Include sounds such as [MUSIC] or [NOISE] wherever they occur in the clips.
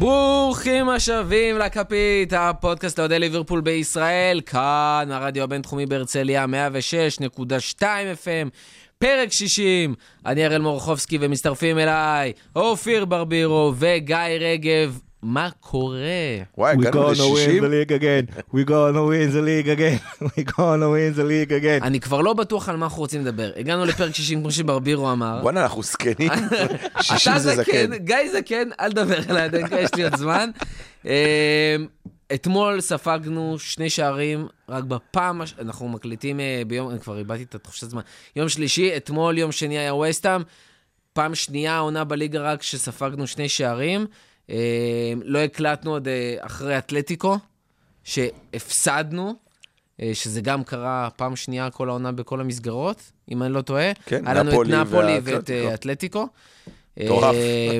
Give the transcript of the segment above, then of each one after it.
ברוכים השבים לכפית, הפודקאסט לאוהדי ליברפול בישראל, כאן הרדיו הבינתחומי בהרצליה, 106.2 FM, פרק 60. אני אראל מורחובסקי ומצטרפים אליי אופיר ברבירו וגיא רגב. מה קורה? וואי, We הגענו gonna win ל-60? the league again. We gonna win the league again. [LAUGHS] We gonna win the league again. אני כבר לא בטוח על מה אנחנו רוצים לדבר. הגענו לפרק 60, כמו שברבירו אמר. בואנה, אנחנו זקנים. 60 [LAUGHS] אתה [LAUGHS] זה זקן. גיא זקן, אל תדבר אליי, עדיין יש לי עוד זמן. אה, אתמול ספגנו שני שערים, רק בפעם, הש- אנחנו מקליטים אה, ביום, אני כבר איבדתי את התחושת זמן. יום שלישי, אתמול, יום שני היה ווסטהאם. פעם שנייה עונה בליגה רק שספגנו שני שערים. אה, לא הקלטנו עוד אה, אחרי אתלטיקו, שהפסדנו, אה, שזה גם קרה פעם שנייה כל העונה בכל המסגרות, אם אני לא טועה. כן, היה לנו את נפולי נפולי ואת. אה, אתלטיקו. מטורף.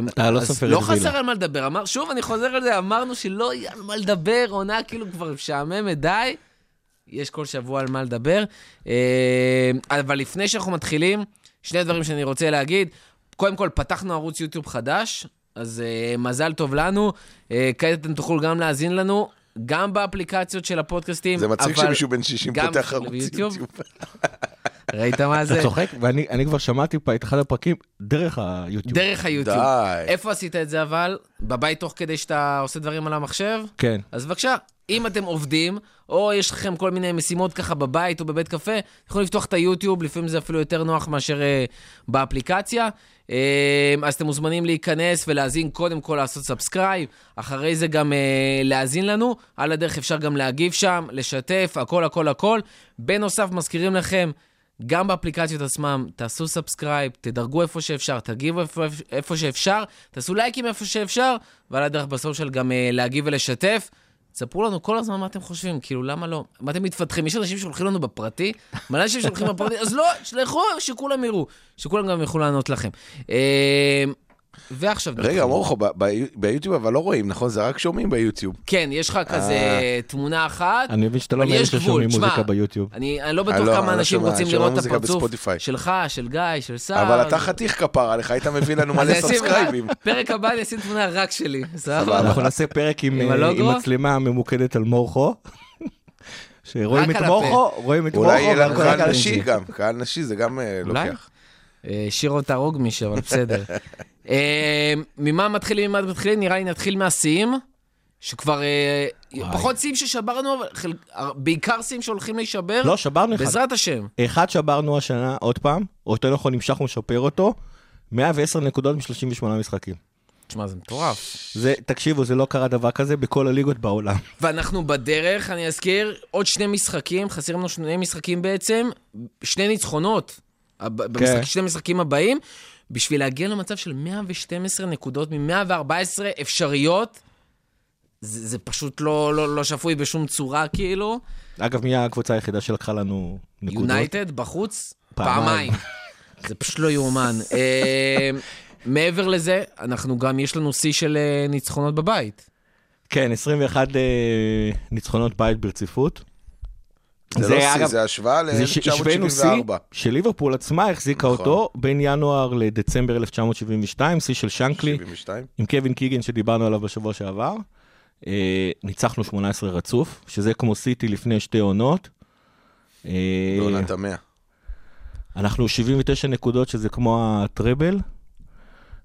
אתה לא לא. חסר על מה לדבר. אמר, שוב, אני חוזר על זה, אמרנו שלא יהיה על מה לדבר, עונה כאילו כבר משעממת, די. יש כל שבוע על מה לדבר. אה, אבל לפני שאנחנו מתחילים, שני דברים שאני רוצה להגיד. קודם כל, פתחנו ערוץ יוטיוב חדש, אז uh, מזל טוב לנו. Uh, כעת אתם תוכלו גם להאזין לנו, גם באפליקציות של הפודקאסטים. זה מצחיק אבל שמישהו בן 60 גם פותח ערוץ. יוטיוב. ראית מה זה? אתה צוחק? ואני אני כבר שמעתי פה את אחד הפרקים דרך היוטיוב. דרך היוטיוב. די. איפה עשית את זה אבל? בבית תוך כדי שאתה עושה דברים על המחשב? כן. אז בבקשה, אם אתם עובדים, או יש לכם כל מיני משימות ככה בבית או בבית קפה, אתם יכולים לפתוח את היוטיוב, לפעמים זה אפילו יותר נוח מאשר אה, באפליקציה. אה, אז אתם מוזמנים להיכנס ולהאזין, קודם כל לעשות subscribe, אחרי זה גם אה, להאזין לנו. על הדרך אפשר גם להגיב שם, לשתף, הכל הכל הכל. בנוסף, מזכירים לכם, גם באפליקציות עצמם, תעשו subscribe, תדרגו איפה שאפשר, תגיבו איפה, איפה שאפשר, תעשו לייקים איפה שאפשר, ועל הדרך בסוף של גם אה, להגיב ולשתף. ספרו לנו כל הזמן מה אתם חושבים, כאילו, למה לא? מה אתם מתפתחים? יש אנשים שהולכים לנו בפרטי, מלא אנשים שהולכים בפרטי, אז לא, שלחו, שכולם יראו, שכולם גם יוכלו לענות לכם. אה, ועכשיו... רגע. מורכו, ב- ב- ביוטיוב אבל לא רואים, נכון? זה רק שומעים ביוטיוב. כן, יש לך כזה אה. תמונה אחת, אני מבין שאתה לא מאלה גבול, ששומעים מוזיקה ביוטיוב. אני אני לא אה, בטוח לא, כמה לא אנשים רוצים לראות את הפרצוף. שלך, של גיא, של סער. אבל אתה חתיך כפרה לך, היית מביא לנו מלא [LAUGHS] subscribe־ים. פרק הבא אני אשים תמונה רק שלי, [LAUGHS] סבבה. אנחנו נעשה פרק עם אה, מצלמה ממוקדת על מורכו. [LAUGHS] שרואים את מורכו, רואים את מורכו, אולי יהיה לנו קהל נשי. גם, קהל נשי זה גם אה. לוקח. אה, שירו תהרוג מישהו, אבל בסדר. אה, ממה מתחילים, ממה מתחילים? נראה לי נתחיל מהשיאים, שכבר אה. פחות שיאים ששברנו, אבל חל- בעיקר שיאים שהולכים להישבר, לא, שברנו אחד. בעזרת השם. אחד שברנו השנה עוד פעם, או יותר נכון המשכנו לשפר אותו, 110 נקודות מ-38 משחקים. תשמע, זה מטורף. זה, תקשיבו, זה לא קרה דבר כזה בכל הליגות בעולם. [LAUGHS] ואנחנו בדרך, אני אזכיר, עוד שני משחקים, חסרים לנו שני משחקים בעצם, שני ניצחונות, הב- במשחק, שני משחקים הבאים, בשביל להגיע למצב של 112 נקודות מ-114 אפשריות. זה, זה פשוט לא, לא, לא שפוי בשום צורה, כאילו. אגב, מי הקבוצה היחידה שלקחה לנו נקודות? יונייטד בחוץ, פעמיים. פעמיים. [LAUGHS] זה פשוט לא יאומן. [LAUGHS] אה, מעבר לזה, אנחנו גם, יש לנו שיא של אה, ניצחונות בבית. כן, 21 אה, ניצחונות בית ברציפות. זה זה, לא שיא, אגב, זה השוואה זה ש- השווינו שיא ל-1974. שליברפול עצמה החזיקה נכון. אותו בין ינואר לדצמבר 1972, שיא של שנקלי, 72. עם קווין קיגן שדיברנו עליו בשבוע שעבר. אה, ניצחנו 18 רצוף, שזה כמו סיטי לפני שתי עונות. אה, בעונת המאה. אנחנו 79 נקודות, שזה כמו הטראבל.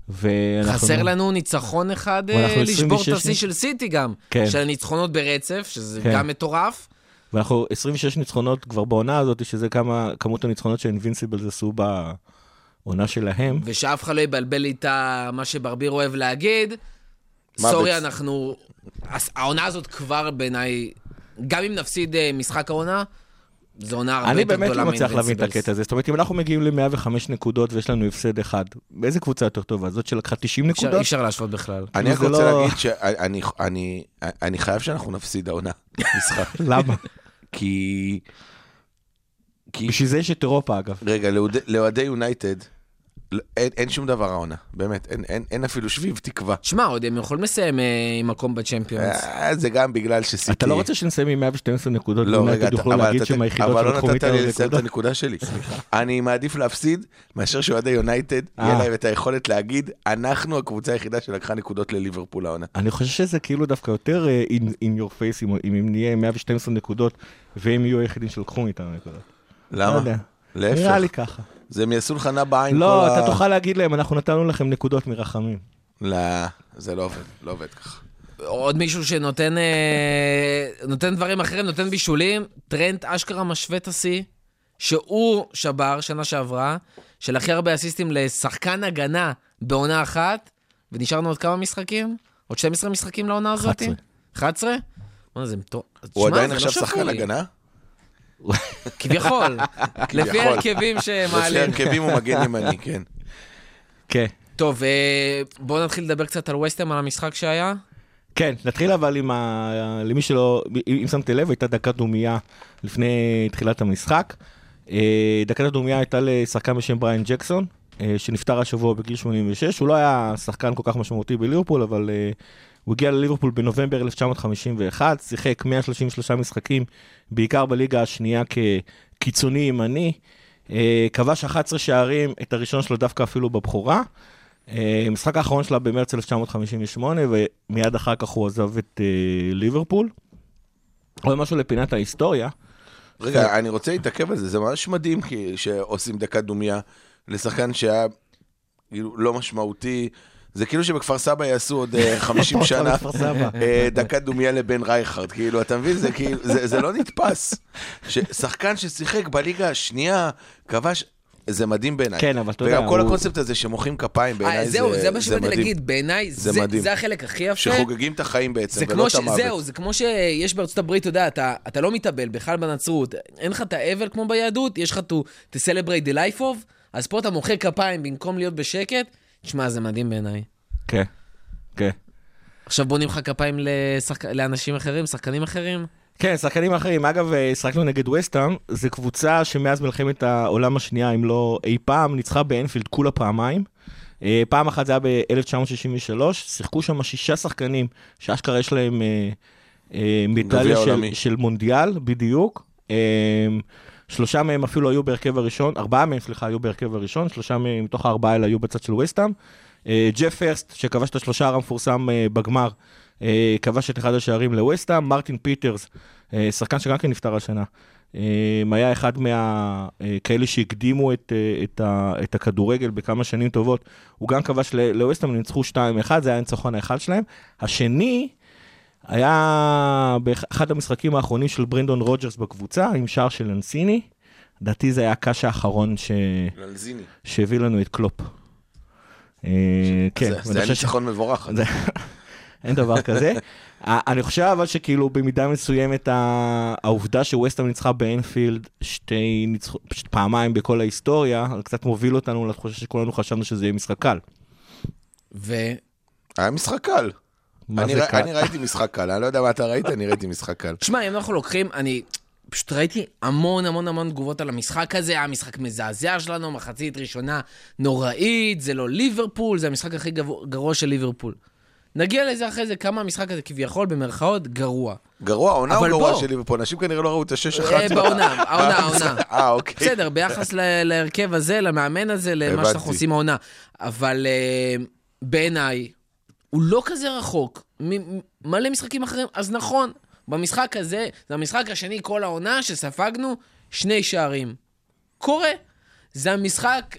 ואנחנו... חסר לנו ניצחון אחד אה, לשבור את 26 השיא של סיטי גם. כן. של הניצחונות ברצף, שזה כן. גם מטורף. ואנחנו 26 ניצחונות כבר בעונה הזאת, שזה כמה, כמות הניצחונות שהאינבינסיבלס עשו בעונה שלהם. ושאף אחד לא יבלבל לי את מה שברביר אוהב להגיד. סורי, בצ- אנחנו... העונה הזאת כבר בעיניי, גם אם נפסיד אה, משחק העונה, זו עונה הרבה אני יותר באמת גדולה לא מצליח להבין את. הקטע הזה. זאת אומרת, אם אנחנו מגיעים ל-105 נקודות ויש לנו הפסד אחד, באיזה קבוצה יותר טובה? זאת שלקחה 90 אפשר- אי נקודות? אפשר להשוות בכלל. אני רק זה רוצה לא- להגיד שאני אני- אני חייב שאנחנו נפסיד העונה [LAUGHS] משחק. למה? כי... כי בשביל זה יש את אירופה, אגב. רגע, לאוהדי- יונייטד, אין, אין שום דבר העונה, באמת, אין, אין, אין אפילו שביב תקווה. שמע, עוד הם יכולים לסיים אה, עם מקום בצ'מפיונס. אה, זה גם בגלל שסיטי... אתה לא רוצה שנסיים עם 112 נקודות, לא, רגע, אתה- אבל להגיד אתה- שהם היחידות אבל לא נתת לי לסיים את? הנקודה שלי. אני מעדיף להפסיד מאשר שאוהדי יונייטד, יהיה אה. להם את היכולת להגיד, אנחנו הקבוצה היחידה שלקחה נקודות לליברפול העונה. אני חושב שזה כאילו דווקא יותר אה, in, in your face, אם, אם אם נהיה 112 נקודות, והם יהיו היחידים שלקחו מאיתנו נקודות. לא למה? יודע. נראה לי להפך, ככה. זה הם יעשו לך נע בעין. לא, כל אתה ה- תוכל להגיד להם, אנחנו נתנו לכם נקודות מרחמים. לא, זה לא עובד, לא עובד ככה. עוד מישהו שנותן אה, נותן דברים אחרים, נותן בישולים. טרנט אשכרה משווה את השיא, שהוא שבר שנה שעברה, של הכי הרבה אסיסטים לשחקן הגנה בעונה אחת, ונשארנו עוד כמה משחקים? עוד 12 משחקים לעונה הזאת? 11. 11? מה זה מטור... הוא עדיין לא עכשיו שחקן. הגנה? כביכול. לפי. ההרכבים לפי שמעלים. הרכבים הוא מגן ימני, כן. כן. טוב, אה, בואו נתחיל לדבר קצת על ווסטהאם, על המשחק שהיה. כן, נתחיל אבל עם ה... למי שלא, אם שמתם לב, הייתה דקת דומייה לפני תחילת המשחק. אה, דקת הדומייה הייתה לשחקן בשם בריין ג'קסון, אה, שנפטר השבוע בגיל 86. הוא לא היה שחקן כל כך משמעותי בליברפול, אבל הוא הגיע לליברפול בנובמבר 1951, שיחק 133 משחקים, בעיקר בליגה השנייה כקיצוני ימני. אה, כבש 11 שערים, את הראשון שלו דווקא אפילו בבכורה. אה, המשחק האחרון שלה במרץ 1958, ומיד אחר כך הוא עזב את אה, ליברפול. עוד משהו לפינת ההיסטוריה. רגע, אני רוצה להתעכב על זה, זה ממש מדהים שעושים דקת דומייה לשחקן שהיה כאילו לא משמעותי. זה כאילו שבכפר סבא יעשו עוד אה, [LAUGHS] 50 שנה בכפר סבא. אה, דקת דומייה לבן רייכרד, כאילו, אתה מבין? זה כאילו, זה זה לא נתפס. שחקן ששיחק בליגה השנייה, כבש, זה מדהים בעיניי. כן, אבל אתה יודע, וגם כל הוא- הקונספט הזה שמוחאים כפיים בעיניי אה, זה זהו, זה מה זה שבאתי מדהים. להגיד, בעיניי זה זה מדהים. זה החלק הכי יפה. שחוגגים את החיים בעצם, זה ולא את ש... המוות. זהו, זה כמו שיש בארצות הברית, אתה יודע, אתה, אתה לא מתאבל, בכלל בנצרות, אין לך את האבל כמו ביהדות, יש לך to, to celebrate the life of, אז פה אתה מוחא כפיים במקום להיות בשקט, תשמע, זה מדהים בעיניי. כן, כן. עכשיו בונים לך כפיים לשחק... לאנשים אחרים, שחקנים אחרים? כן, שחקנים אחרים. אגב, אה, שחקנו נגד וסטהאם, זו קבוצה שמאז מלחמת העולם השנייה, אם לא אי פעם, ניצחה באנפילד כולה פעמיים. אה, פעם אחת זה היה ב-1963, שיחקו שם שישה שחקנים שאשכרה יש להם אה, אה, מדליה של. של מונדיאל, בדיוק. אה, שלושה מהם אפילו היו בהרכב הראשון, ארבעה מהם, סליחה, היו בהרכב הראשון, שלושה מתוך הארבעה האלה היו בצד של וסטהאם. אה, ג'ף הרסט, שכבש את השלושער המפורסם אה, בגמר, אה, כבש את אחד השערים לווסטהאם. מרטין פיטרס, שחקן שגם כן נפטר השנה, היה אחד מהכאלה שהקדימו את, את, את הכדורגל בכמה שנים טובות. הוא גם כבש לווסטהאם, ניצחו 2-1, זה היה הניצחון האחד שלהם. השני היה באחד המשחקים האחרונים של ברנדון רוג'רס בקבוצה, עם שער של לנסיני. לדעתי זה היה ה cash האחרון ש... לנזיני. שהביא לנו את קלופ. אה, כן, זה- היה ניצחון מבורך. [LAUGHS] אין דבר כזה. ה- אני חושב אבל שכאילו במידה מסוימת העובדה שווסטהאם ניצחה באנפילד שתי ניצחו, פעמיים בכל ההיסטוריה, קצת מוביל אותנו לתחושה שכולנו חשבנו שזה יהיה משחק קל. ו... היה משחק קל. מה אני זה ר- קל? אני ראיתי משחק קל, אני לא יודע מה אתה ראית, אני ראיתי משחק קל. תשמע, אם אנחנו לוקחים, אני פשוט ראיתי המון המון המון תגובות על המשחק הזה, היה משחק מזעזע שלנו, מחצית ראשונה נוראית, זה לא ליברפול, זה המשחק הכי גרוע של ליברפול. נגיע לזה אחרי זה, כמה המשחק הזה כביכול, במרכאות, גרוע. גרוע, העונה הוא אבל גרוע בוא. של ליברפול, אנשים כנראה לא ראו את השש אה, אחת. בעונה, [LAUGHS] העונה, העונה. אה, אוקיי. בסדר, ביחס להרכב הזה, למאמן הזה, למה. שאנחנו עושים העונה. אבל אה, בעיניי, הוא לא כזה רחוק מ- מ- מלא משחקים אחרים. אז נכון, במשחק הזה, זה המשחק השני כל העונה שספגנו שני שערים. קורה. זה המשחק,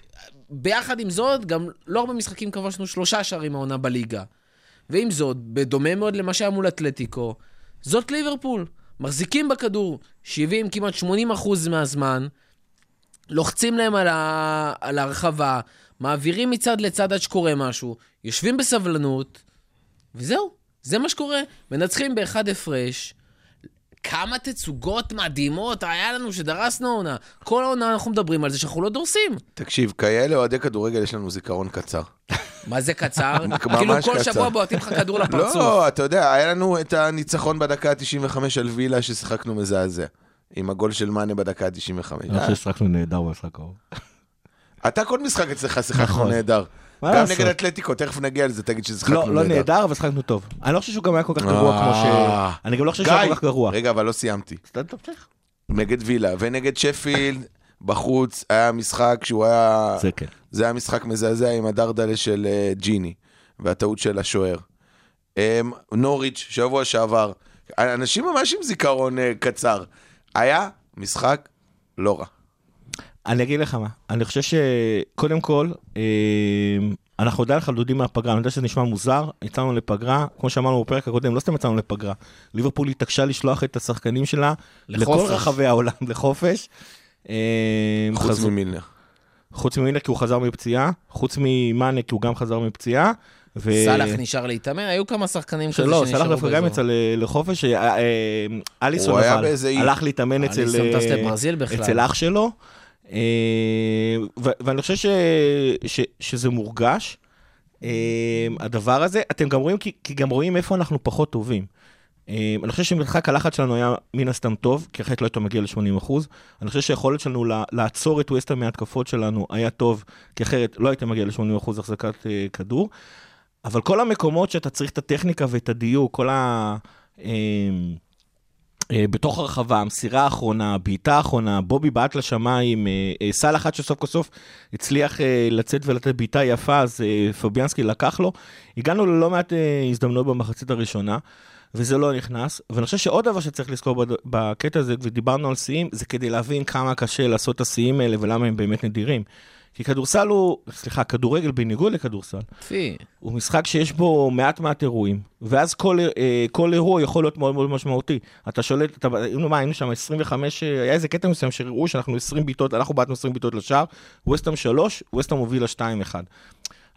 ביחד עם זאת, גם לא הרבה משחקים כבשנו שלושה שערים העונה בליגה. ועם זאת, בדומה מאוד למה שהיה מול אתלטיקו, זאת ליברפול. מחזיקים בכדור 70, כמעט 80 אחוז מהזמן, לוחצים להם על, ה... על הרחבה, מעבירים מצד לצד עד שקורה משהו, יושבים בסבלנות, וזהו, זה מה שקורה. מנצחים באחד הפרש. כמה תצוגות מדהימות היה לנו שדרסנו עונה. כל העונה אנחנו מדברים על זה שאנחנו לא דורסים. תקשיב, כאלה אוהדי כדורגל יש לנו זיכרון קצר. מה זה קצר? [LAUGHS] כאילו כל. שבוע בועטים לך כדור לפרצוף. לא, אתה יודע, היה לנו את הניצחון בדקה ה-95 על וילה ששיחקנו מזעזע. עם הגול של מאנה בדקה ה-95. אני חושב ששחקנו נהדר במשחק ההוא. אתה כל משחק אצלך שיחקנו נכון. נהדר. מה גם לעשות? נגד אתלטיקו, תכף נגיע לזה, תגיד ששיחקנו לא, נהדר. לא נהדר, אבל שחקנו טוב. אני לא חושב שהוא גם היה כל כך גרוע כמו ש... אה. אני גם לא חושב שהוא היה כל כך גרוע. רגע, אבל לא סיימתי. נגד וילה ונגד שפילד בחוץ היה משחק שהוא היה... זה כן. זה היה משחק מזעזע עם הדרדלה של אה, ג'יני והטעות של השוער. אמ, נוריץ', שבוע שעבר. אנשים ממש עם זיכרון אה, קצר. היה משחק לא רע. אני אגיד לך מה, אני חושב שקודם כל, אה, אנחנו עדיין חלודים מהפגרה, אני יודע שזה נשמע מוזר, יצאנו לפגרה, כמו שאמרנו בפרק הקודם, לא סתם יצאנו לפגרה, ליברפול התעקשה לשלוח את השחקנים שלה לכל. רחבי העולם [LAUGHS] לחופש. אה, חוץ ממילנר. חוץ ממילר כי הוא חזר מפציעה, חוץ ממאנה כי הוא גם חזר מפציעה. ו- סאלח נשאר להתאמן, היו כמה שחקנים כזה לא, שנשארו סלח דווקא גם יצא לחופש, אה, אה, אליסון באיזה אי. הלך להתאמן אצל אליסון אה, אח שלו, אה, ואני חושב ש- ש- שזה מורגש, אה, הדבר הזה, אתם גם רואים, כי כי גם רואים איפה אנחנו פחות טובים. אה, אני חושב שמשחק הלחץ שלנו היה מן הסתם טוב, כי אחרת לא היית מגיע ל-80%. אני חושב שהיכולת שלנו לעצור את ווסטה מההתקפות שלנו היה טוב, כי אחרת לא היית מגיע ל-80% החזקת אה, כדור. אבל כל המקומות שאתה צריך את הטכניקה ואת הדיוק, כל ה... אה, בתוך הרחבה, המסירה האחרונה, הבעיטה האחרונה, בובי בעט לשמיים, אה, אה, סל אחד שסוף כל סוף הצליח לצאת ולתת בעיטה יפה, אז פביאנסקי לקח לו. הגענו ללא מעט הזדמנויות במחצית הראשונה, וזה לא נכנס. ואני חושב שעוד דבר שצריך לזכור בקטע הזה, ודיברנו על שיאים, זה כדי להבין כמה קשה לעשות את השיאים האלה ולמה הם באמת נדירים. כי כדורסל הוא, סליחה, כדורגל בניגוד לכדורסל, פי. הוא משחק שיש בו מעט מעט אירועים, ואז כל, אה, כל אירוע יכול להיות מאוד מאוד משמעותי. אתה שולט, אתה, היינו, מה, היינו שם 25, אה, היה איזה קטע מסוים שהראו שאנחנו 20 בעיטות, אנחנו בעטנו 20 בעיטות לשער, ווסטהאם 3, ווסטהאם הובילה 2-1.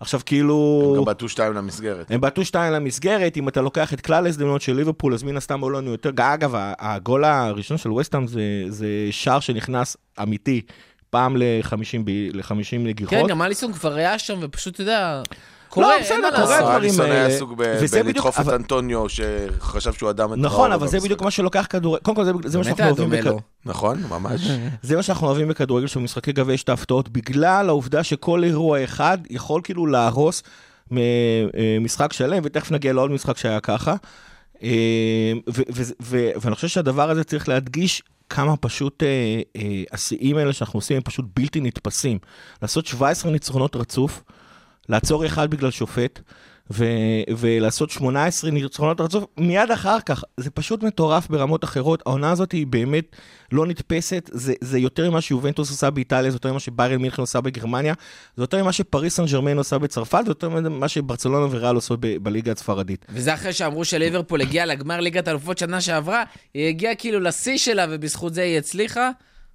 עכשיו כאילו... גם בעטו שתיים למסגרת. הם בעטו שתיים למסגרת, אם אתה לוקח את כלל ההזדמנויות של ליברפול, אז מן הסתם עולה לנו יותר. אגב, הגול הראשון של וסטהאם זה, זה שער שנכנס אמיתי, פעם ל-50 ל-50 נגיחות. כן, גם אליסון כבר היה שם, ופשוט, אתה יודע, קורה, לא, אין בסדר, מה קורה לעשות. הדברים אליסון היה האלה. עסוק בלדחוף את אנטוניו, שחשב שהוא אדם מטורף. נכון, אבל זה. בדיוק מה שלוקח כדורגל, קודם כל זה, [LAUGHS] זה מה שאנחנו אוהבים בכדורגל. נכון, ממש. זה מה שאנחנו אוהבים בכדורגל, שבמשחקי גביע יש את ההפתעות, בגלל העובדה שכל אירוע אחד יכול כאילו להרוס אה, משחק שלם, ותכף נגיע לעוד משחק שהיה ככה. אה, ו- ו- ו- ואני חושב שהדבר הזה צריך להדגיש כמה פשוט אה, אה, השיאים האלה שאנחנו עושים הם פשוט בלתי נתפסים. לעשות 17 ניצחונות רצוף, לעצור אחד בגלל שופט, ו- ולעשות 18 ניצחונות רצוף מיד אחר כך, זה פשוט מטורף ברמות אחרות. העונה הזאת היא באמת לא נתפסת, זה, זה יותר ממה שיובנטוס עושה באיטליה, זה יותר ממה שביירן מינכן עושה בגרמניה, זה יותר ממה שפריס סן ג'רמן עושה בצרפת, זה יותר ממה שברצלונה וריאל עושות ב- בליגה הספרדית. וזה אחרי שאמרו שליברפול הגיעה לגמר ליגת האלופות שנה שעברה, היא הגיעה כאילו לשיא שלה, ובזכות זה היא הצליחה,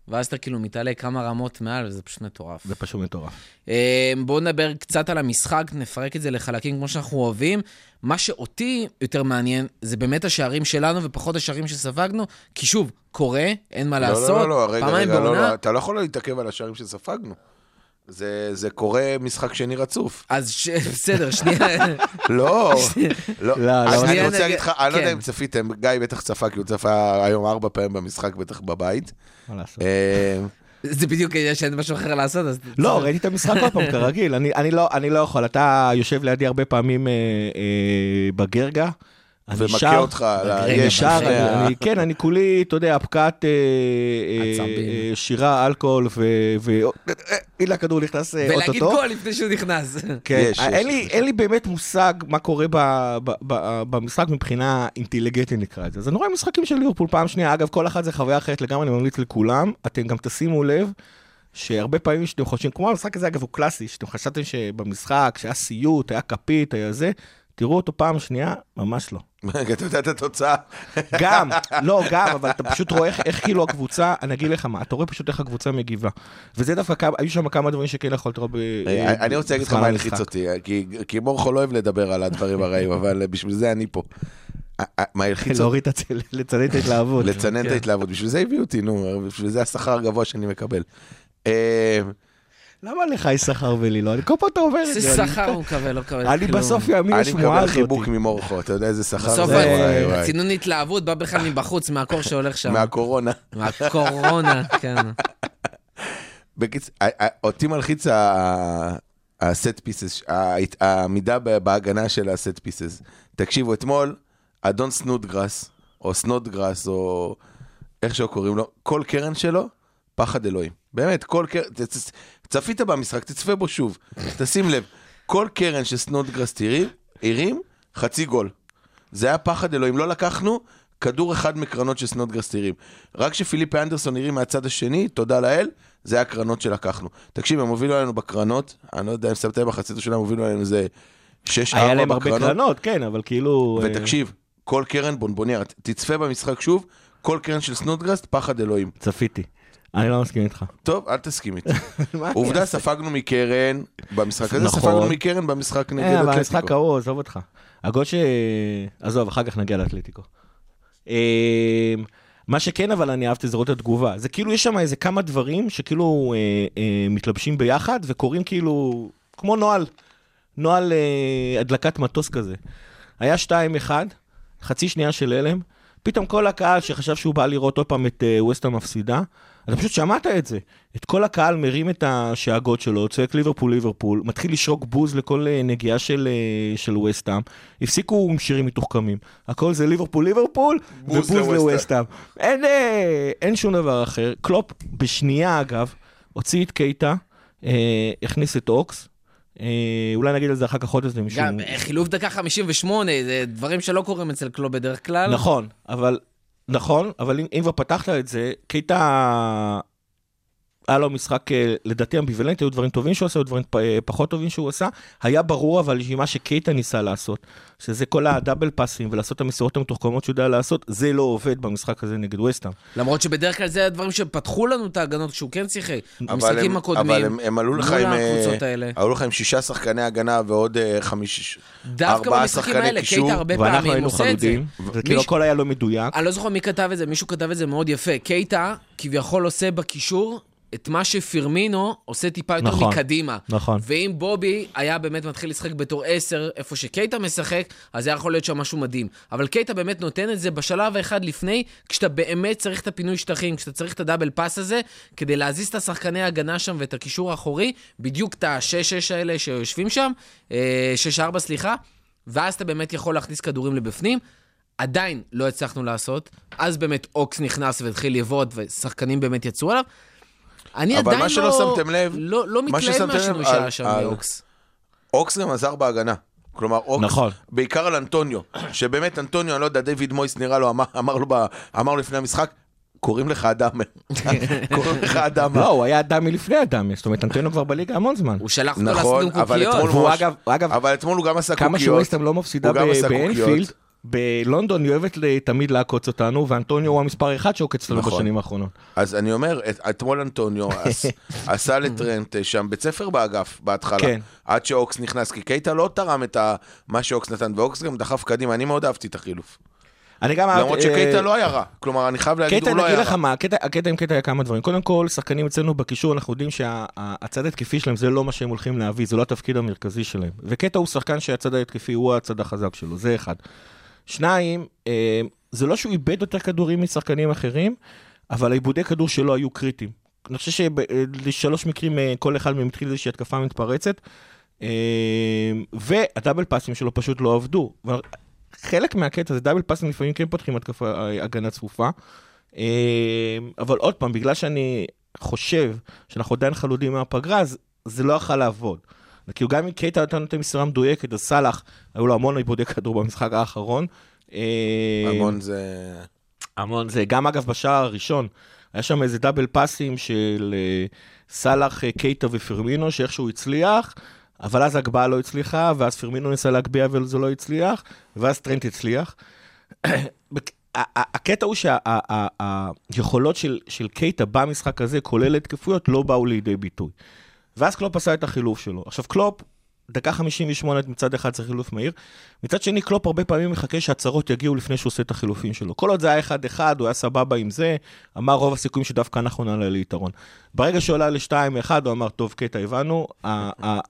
ואז אתה כאילו מתעלה כמה רמות מעל, וזה פשוט מטורף. זה פשוט מטורף. אה, בואו נדבר קצת על המשחק, נפרק את זה לחלקים כמו שאנחנו אוהבים. מה שאותי יותר מעניין, זה באמת השערים שלנו ופחות השערים שספגנו, כי שוב, קורה, אין מה לא, לעשות. לא, לא, לא, רגע, רגע, לא, לא, אתה לא יכול להתעכב על השערים שספגנו. זה, זה קורה משחק שני רצוף. אז ש... בסדר, שנייה. [LAUGHS] לא, לא. לא, אז לא. אני רוצה להגיד לך, אני לא יודע כן. אם צפיתם, גיא בטח צפה, כי הוא צפה היום ארבע פעמים במשחק, בטח בבית. מה לעשות? אה, זה בדיוק העניין שאין משהו אחר לעשות, אז... לא, ראיתי את המשחק עוד פעם, כרגיל, אני, אני, לא, אני לא יכול, אתה יושב לידי הרבה פעמים אה, אה, בגרגע. אני ומכה שר, אותך על היש. אחרי ה- כן, אני כולי, אתה יודע, הפקעת אה, אה. אה, שירה, אלכוהול, ו... ו- אה, הנה הכדור נכנס אה, ולהגיד אוטוטו. גול לפני שהוא נכנס. כן, אין, לי, באמת מושג מה קורה במשחק מבחינה אינטליגנטית נקרא לזה. אז אני רואה משחקים של ליברפול פעם שנייה, אגב, כל אחת זה חוויה אחרת לגמרי, אני ממליץ לכולם. אתם גם תשימו לב שהרבה פעמים שאתם חושבים, כמו המשחק הזה אגב הוא קלאסי, שאתם חשבתם שבמשחק, שהיה סיוט, היה כפית, היה זה, תראו אותו פעם שנייה, ממש לא. [LAUGHS] אתה יודע את התוצאה? גם, [LAUGHS] לא, גם, אבל אתה פשוט רואה איך, איך כאילו הקבוצה, אני אגיד לך מה, אתה רואה פשוט איך הקבוצה מגיבה. וזה דווקא, כמה- היו שם כמה דברים שכן יכולת לראות ב... אה, אני רוצה להגיד לך בזמן מה. הלחיץ אותי, כי- כי מורכו לא אוהב לדבר על הדברים הרעים, [LAUGHS] אבל בשביל זה אני פה. אה, אה, מה הלחיץ אותי? לצנן את ההתלהבות. לצנן את כן. ההתלהבות, בשביל זה הביאו אותי, נו, בשביל זה השכר הגבוה שאני מקבל. למה לך יש שכר ולי לא? אני כל פעם אתה אומר את איזה זה. אני- שכר הוא מקבל, לא מקבל אני כלום. בסוף יאמין אני לשמועה מקבל הזאת. חיבוק ממורכו, אתה יודע איזה שכר בסוף זה? וואי. הצינון התלהבות בא בכלל מבחוץ, מהקור שהולך שם. מהקורונה. מהקורונה, כן. בקיצ... ה- ה- אותי מלחיץ הסט פיסס, העמידה בהגנה של הסט פיסס. תקשיבו, אתמול, אדון סנודגרס, או סנודגרס, או איך שהוא קוראים לו, כל קרן שלו, פחד אלוהים. באמת, כל קרן, צפית במשחק, תצפה בו שוב. תשים לב, כל קרן שסנודגרס תראי, הרים, חצי גול. זה היה פחד אלוהים, לא לקחנו כדור אחד מקרנות של סנודגרס תירים. רק כשפיליפ אנדרסון הרים מהצד השני, תודה לאל, זה היה קרנות שלקחנו. תקשיב, הם הובילו עלינו בקרנות, אני לא יודע אם שמת לב, מחצית השנה הם הובילו עלינו איזה 6-4 היה להם הרבה בקרנות. קרנות, כן, אבל כאילו... אה, ותקשיב, כל קרן בונבונייר, תצפה במשחק שוב, כל קרן של סנודגרס, פחד אלוהים. צפיתי. אני לא מסכים איתך. טוב, אל תסכים איתי. [LAUGHS] עובדה? ספגנו מקרן במשחק הזה, נכון. ספגנו מקרן במשחק נגד אה, אבל המשחק אתלטיקו. ההוא, עזוב אותך. הגול ש... עזוב, אחר כך נגיע לאתלטיקו. אה, מה שכן, אבל אני אהבתי זה לראות את התגובה. זה כאילו, יש שם איזה כמה דברים שכאילו אה, אה, מתלבשים ביחד וקורים כאילו, כמו נוהל, נוהל אה, הדלקת מטוס כזה. היה 2-1, חצי שנייה של הלם, פתאום כל הקהל שחשב שהוא בא לראות עוד פעם את אה, ווסטהאם מפסידה, אתה פשוט שמעת את זה. את כל הקהל מרים את השאגות שלו, צועק ליברפול ליברפול, מתחיל לשרוק בוז לכל אה, נגיעה של, אה, של ווסטהאם. הפסיקו עם שירים מתוחכמים. הכל זה ליברפול ליברפול בוז ובוז לווסטהאם. לווסטהאם. אין, אה, אין שום דבר אחר. קלופ בשנייה אגב, הוציא את קייטה, אה, הכניס את אוקס. אה, אולי נגיד על זה אחר כך עוד איזה מישהו. גם חילוף דקה 58, זה דברים שלא קורים אצל קלוב בדרך כלל. נכון, אבל, נכון, אבל אם, כבר פתחת את זה, קייטה, היה לו משחק אה, לדעתי אמביוולנטי, היו דברים טובים שהוא עשה, היו דברים אה, פחות טובים שהוא עשה. היה ברור אבל שמה שקייטה ניסה לעשות, שזה כל הדאבל פאסים ולעשות את המסירות המתוחכמות שהוא יודע לעשות, זה לא עובד במשחק הזה נגד וסטהאם. למרות שבדרך כלל זה הדברים שפתחו לנו את ההגנות כשהוא כן שיחק. אבל במשחקים הם- הקודמים. אבל הם, הם עלו לך עם... אה. עלו לך עם שישה שחקני הגנה ועוד חמיש... דווקא ארבעה במשחקים האלה, קישור, קייטה הרבה פעמים עושה את זה. חלודים, וכאילו הכל היה לא מדויק. אני לא זוכר מי כתב את זה, מישהו כתב את זה מאוד יפה. קייטה כביכול עושה בקישור את מה שפירמינו עושה טיפה יותר נכון, מקדימה. נכון. ואם בובי היה באמת מתחיל לשחק בתור 10, איפה שקייטה משחק, אז היה יכול להיות שם משהו מדהים. אבל קייטה באמת נותן את זה בשלב האחד לפני, כשאתה באמת צריך את הפינוי שטחים, כשאתה צריך את הדאבל פאס הזה, כדי להזיז את השחקני ההגנה שם ואת הקישור האחורי, בדיוק את ה-6-6 האלה שיושבים שם, אה, 6-4 סליחה, ואז אתה באמת יכול להכניס כדורים לבפנים. עדיין לא הצלחנו לעשות, אז באמת אוקס נכנס והתחיל לבעוט, ושחקנים באמת יצאו עליו. אני אבל עדיין מה שלא לא, שמתם לב, לא, לא מה מתלהב ששמתם לב מהשינוי על- שהיה שם על- מאוקס. אוקס גם עזר בהגנה. כלומר, אוקס, נכון. בעיקר על אנטוניו, שבאמת אנטוניו, אני לא יודע, דיוויד מויס נראה לו, אמר, אמר לו, ב, אמר לו לפני המשחק, קוראים לך אדם, [LAUGHS] קוראים לך אדם. לא, הוא היה אדם מלפני אדם, זאת אומרת, אנטוניו כבר בליגה המון זמן. הוא שלח אותו נכון, לעשות גם אבל קוקיות. אתמול והוא ממש- אגב, אגב, אבל אתמול הוא גם עשה כמה קוקיות. שווסטהאם לא מפסידה. באנפילד, בלונדון היא אוהבת תמיד לעקוץ אותנו, ואנטוניו הוא המספר אחד שעוקץ אותנו נכון. בשנים האחרונות. אז אני אומר, את- אתמול אנטוניו [LAUGHS] עש- עשה לטרנט שם בית ספר באגף, בהתחלה. כן. עד שאוקס נכנס, כי קייטה לא תרם את ה- מה שאוקס נתן, ואוקס גם דחף קדימה, אני מאוד אהבתי את החילוף. אני גם... למרות אה, שקייטה לא היה רע. כלומר, אני חייב להגיד, הוא לא אני אגיד היה לך רע. מה, הקטע, עם קייטה היה כמה דברים. קודם כל, שחקנים אצלנו בקישור, אנחנו יודעים שהצד ההתקפי שלהם זה לא מה שהם הולכים להביא, זה לא התפקיד המרכזי שלהם. וקייטה הוא שחקן שהצד ההתקפי הוא הצד החזק שלו, זה אחד. שניים, אה, זה לא שהוא איבד יותר כדורים משחקנים אחרים, אבל האיבודי כדור שלו היו קריטיים. אני חושב שבשלוש מקרים אה, כל אחד מהם התחיל איזושהי התקפה מתפרצת, אה, והדאבל פאסים שלו פשוט לא עבדו. חלק מהקטע זה דאבל פאסים לפעמים כן פותחים התקפה, אה, הגנה צפופה. אה, אבל עוד פעם, בגלל שאני חושב שאנחנו עדיין חלודים מהפגרה, אז זה לא יכול לעבוד. כאילו גם אם קייטה הייתה נותן מסירה מדויקת, אז סאלח, היו לו המון עיבודי כדור במשחק האחרון. אה, המון זה... המון זה, גם אגב בשער הראשון, היה שם איזה double פאסים של אה, סאלח, אה, קייטה ופרמינו, שאיכשהו הצליח, אבל אז הגבהה לא הצליחה, ואז פרמינו ניסה להגביה וזה לא הצליח, ואז טרנט הצליח. [COUGHS] הקטע הוא שהיכולות של, של קייטה במשחק הזה, ההתקפיות, לא באו לידי ביטוי. ואז קלופ עשה את החילוף שלו. עכשיו, קלופ דקה 58 מצד אחד זה חילוף מהיר, מצד שני קלופ הרבה פעמים מחכה שהצרות יגיעו לפני שהוא עושה את החילופים שלו. כל עוד זה היה 1-1, הוא היה סבבה עם זה, אמר, רוב הסיכויים שדווקא אנחנו נעלה ליתרון. ברגע שהוא עלה ל-2-1, הוא אמר, טוב, קטע, הבנו,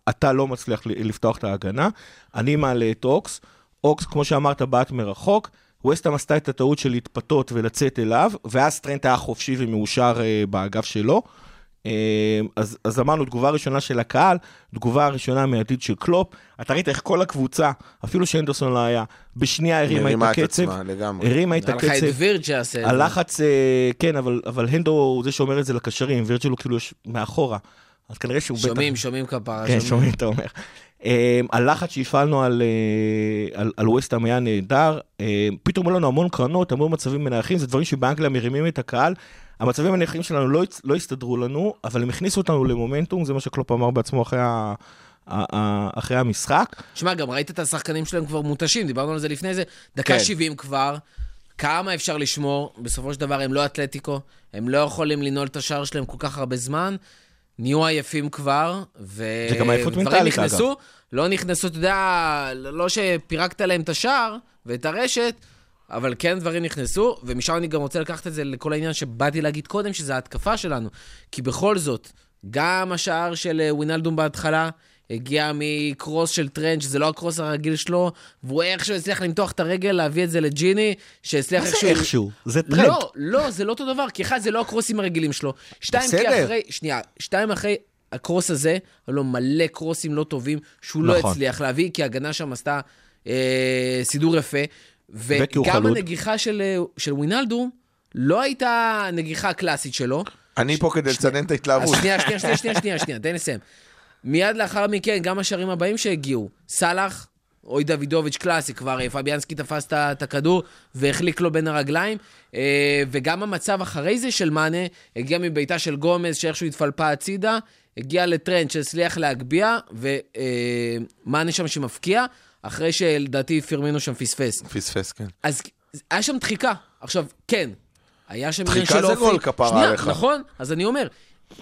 אתה לא מצליח לפתוח את ההגנה, אני מעלה את אוקס, אוקס, כמו שאמרת, בעט מרחוק, ווסטהאם עשתה את הטעות של להתפתות ולצאת אליו, ואז טרנט היה חופשי ומאושר אה, באגף שלו. אה, אז, אז אמרנו, תגובה ראשונה של הקהל, תגובה ראשונה מיידית של קלופ. אתה ראית איך כל הקבוצה, אפילו שאנדרסון לא היה, בשנייה הרימה את הקצב. עצמה לגמרי. הרימה את נראה לך את הקצב. וירד שיעשה את זה. הלחץ, אה, כן, אבל, אבל הנדו הוא זה שאומר את זה לקשרים, וירג'ל הוא כאילו מאחורה. אז כנראה שהוא בטח... שומעים, שומעים כפרה. כן, שומעים, אתה אומר. Um, הלחץ שהפעלנו על, uh, על, על ווסטהאם היה נהדר, uh, פתאום היו לנו המון קרנות, המון מצבים מנייחים, זה דברים שבאנגליה מרימים את הקהל. המצבים הנייחים שלנו לא, לא הסתדרו לנו, אבל הם הכניסו אותנו למומנטום, זה מה שקלופ אמר בעצמו אחרי, ה, ה, ה, אחרי המשחק. שמע, גם ראית את השחקנים שלהם כבר מותשים, דיברנו על זה לפני זה. דקה כן. 70 כבר, כמה אפשר לשמור? בסופו של דבר הם לא אתלטיקו, הם לא יכולים לנעול את השער שלהם כל כך הרבה זמן. נהיו עייפים כבר, ו... זה גם עייפות ודברים מנטלית, נכנסו, לא נכנסו, אתה יודע, לא שפירקת להם את השער ואת הרשת, אבל כן דברים נכנסו, ומשם אני גם רוצה לקחת את זה לכל העניין שבאתי להגיד קודם, שזה ההתקפה שלנו. כי בכל זאת, גם השער של אה, ווינלדום בהתחלה הגיע מקרוס של טרנט, שזה לא הקרוס הרגיל שלו, והוא איכשהו הצליח למתוח את הרגל, להביא את זה לג'יני, שהצליח מה זה איכשהו... איכשהו? זה טרנט. לא, לא, זה לא אותו דבר, כי אחד, זה לא הקרוסים הרגילים שלו. שתיים, כי בסדר. אחרי, שנייה, שתיים אחרי הקרוס הזה, היו לו מלא קרוסים לא טובים, שהוא לא נכון. הצליח להביא, כי ההגנה שם עשתה אה, סידור יפה. וגם. הנגיחה של, אה, של ווינלדום לא הייתה הנגיחה הקלאסית שלו. אני פה כדי לצנן את ההתלהבות. שנייה, שנייה, שנייה, שנייה, שנייה, שנייה, תן לסיים. מיד לאחר מכן, גם השערים הבאים שהגיעו, סאלח, אוי דוידוביץ' קלאסי, כבר אה, פביאנסקי תפס את הכדור והחליק לו בין הרגליים, אה, וגם המצב אחרי זה של מאנה, הגיע מביתה של גומז, שאיכשהו התפלפה הצידה, הגיע לטרנד שהצליח להגביה, ומאנה שם שמפקיע, אחרי שלדעתי פירמינו שם פספס. פספס, כן. אז היה שם דחיקה. עכשיו, כן, היה שם עניין דחיקה של זה אופי. גול, כפרה עליך. נכון, אז אני אומר,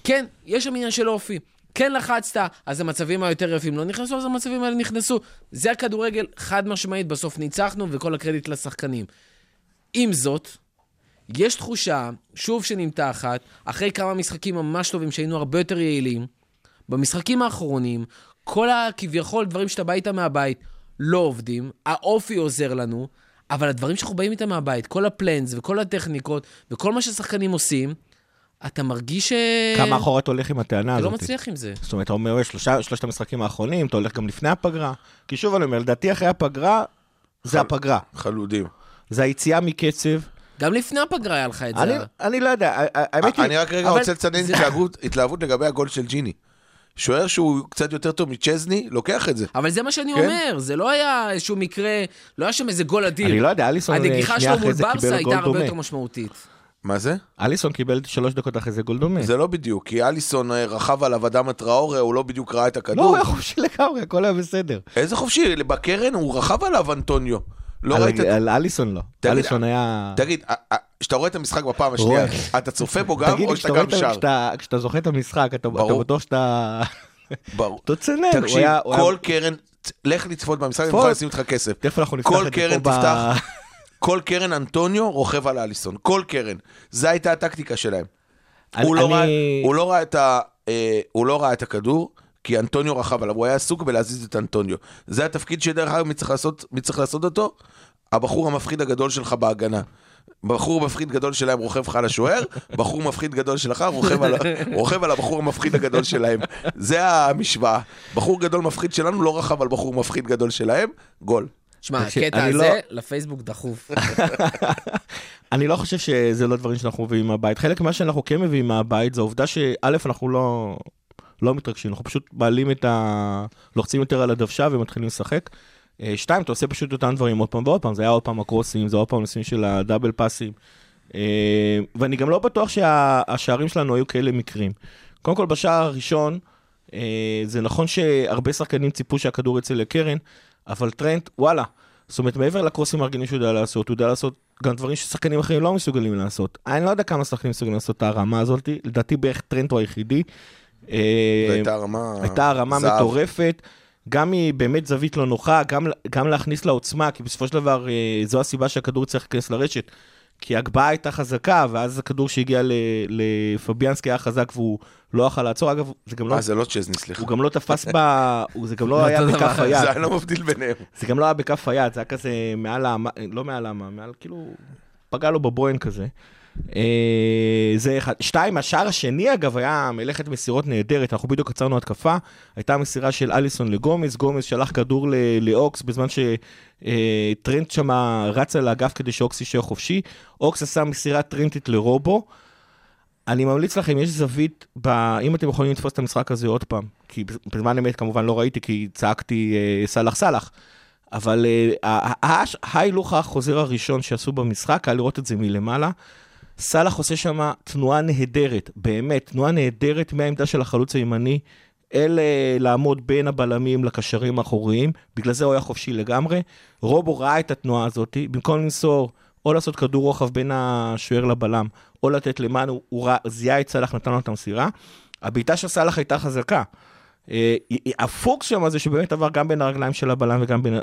כן, יש שם עניין של אופי. כן לחצת, אז המצבים היותר יפים לא נכנסו, אז המצבים האלה נכנסו. זה הכדורגל, חד משמעית, בסוף ניצחנו, וכל הקרדיט לשחקנים. עם זאת, יש תחושה, שוב שנמתחת, אחרי כמה משחקים ממש טובים שהיינו הרבה יותר יעילים, במשחקים האחרונים, כל הכביכול דברים שאתה בא איתם מהבית לא עובדים, האופי עוזר לנו, אבל הדברים שאנחנו באים איתם מהבית, כל הפלנס וכל הטכניקות וכל מה ששחקנים עושים, אתה מרגיש ש... כמה אחורה אתה הולך עם הטענה אתה הזאת? לא מצליח עם זה. זאת אומרת, אתה אומר, שלושה, שלושת המשחקים האחרונים, אתה הולך גם לפני הפגרה. כי שוב אני אומר, לדעתי אחרי הפגרה, זה הפגרה. חלודים. זה היציאה מקצב. גם לפני הפגרה היה לך את זה. אני, לא יודע, האמת היא... אני רק רגע אבל רוצה לצנן זה- התלהבות- התלהבות לגבי הגול של ג'יני. שוער שהוא קצת יותר טוב מצ'זני, לוקח את זה. אבל זה מה שאני כן? אומר, זה לא היה איזשהו מקרה, לא היה שם איזה גול אדיר. אני לא יודע, אליסון, הנגיחה שלו מול ברסה הייתה גול הרבה דומה. יותר משמעותית. מה זה? אליסון קיבל שלוש דקות אחרי זה גול דומה. זה לא בדיוק, כי אליסון אה, רכב עליו אדם טראורה, הוא לא בדיוק ראה את לא, הכדור. הוא היה חופשי לגמרי, הכל היה בסדר. איזה חופשי, בקרן הוא רכב עליו אנטוניו. לא על- ראית את... על אליסון לא. תגיד, אליסון היה... תגיד, כשאתה רואה את המשחק בפעם השנייה. אתה צופה בו גם, תגיד, או שאתה גם שר? כשאתה- כשאתה זוכר את המשחק, אתה. בטוח שאתה... ברור. אתה צנן. תקשיב, היה- הוא היה- כל קרן, לך לצפות במשחק, אני. מוכן לשים איתך כסף. תכף אנחנו נפתח את זה פה ב... כל קרן אנטוניו רוכב על אליסון, כל קרן. זו הייתה הטקטיקה שלהם. לא לא אה, הוא לא ראה את הכדור, כי אנטוניו רכב עליו, הוא היה עסוק בלהזיז את אנטוניו. זה התפקיד שדרך אגב, מי צריך לעשות- מי צריך לעשות אותו? הבחור המפחיד הגדול שלך בהגנה. בחור מפחיד גדול שלהם רוכב לך על השוער, [LAUGHS] בחור מפחיד גדול שלך רוכב על, [LAUGHS] רוכב על הבחור המפחיד הגדול שלהם. זה המשוואה. בחור גדול מפחיד שלנו לא רכב על בחור מפחיד גדול שלהם, גול. שמע, הקטע אני הזה, לא- לפייסבוק דחוף. [LAUGHS] אני לא חושב שזה לא דברים שאנחנו מביאים מהבית. חלק ממה שאנחנו כן מביאים מהבית זה העובדה שא', אנחנו לא, לא מתרגשים, אנחנו פשוט מעלים את ה... לוחצים יותר על הדוושה ומתחילים לשחק. אה, שתיים, אתה עושה פשוט אותם דברים עוד פעם ועוד פעם, זה היה עוד פעם הקרוסים, זה עוד פעם נושאים של הדאבל פאסים. אה, ואני גם לא בטוח שהשערים שלנו היו כאלה מקרים. קודם כל, בשער הראשון, אה, זה נכון שהרבה שחקנים ציפו שהכדור יצא לקרן, אבל טרנט, וואלה. זאת אומרת, מעבר לקרוסים הרגילים שהוא יודע לעשות, הוא יודע לעשות גם דברים ששחקנים אחרים לא מסוגלים לעשות. אני לא יודע כמה שחקנים מסוגלים לעשות את הרמה הזאת, לדעתי בערך טרנט הוא היחידי. אה, הייתה רמה... הייתה רמה זהב. מטורפת. גם מבאמת זווית לא נוחה, גם, גם להכניס לעוצמה, כי בסופו של דבר אה, זו הסיבה שהכדור צריך להיכנס לרשת. כי ההגבהה הייתה חזקה, ואז הכדור שהגיע ל- לפביאנסקי היה חזק והוא לא יכל לעצור. אגב, זה גם לא, אה, זה לא צ'זני, סליחה. הוא גם לא תפס ב... [LAUGHS] זה גם לא היה. בכף היד. זה היה לא מבדיל ביניהם. זה גם לא היה בכף היד, זה היה כזה מעל האמה, לא מעל האמה, מעל כאילו, פגע לו בבוהן כזה. אה, זה אחד. שתיים, השער השני אגב היה מלאכת מסירות נהדרת, אנחנו בדיוק עצרנו התקפה, הייתה מסירה של אליסון לגומז, גומז שלח כדור לאוקס בזמן שטרנט שם רץ על האגף כדי שאוקס יישאר חופשי, אוקס עשה מסירה טרנטית לרובו. אני ממליץ לכם, יש זווית, ב... אם אתם יכולים לתפוס את המשחק הזה עוד פעם, כי בזמן אמת כמובן לא ראיתי, כי צעקתי אה, סאלח סאלח, אבל אה, ההילוך החוזר הראשון שעשו במשחק, היה לראות את זה מלמעלה. סאלח עושה שם תנועה נהדרת, באמת, תנועה נהדרת מהעמדה של החלוץ הימני, אל אה, לעמוד בין הבלמים לקשרים האחוריים, בגלל זה הוא היה חופשי לגמרי. רובו ראה את התנועה הזאת, במקום למסור או לעשות כדור רוחב בין השוער לבלם, או לתת למען, הוא, הוא זיהה את סאלח, נתן לו את המסירה. הבעיטה של סאלח הייתה חזקה. אה, הפוקס שם זה שבאמת עבר גם בין הרגליים של הבלם וגם בין...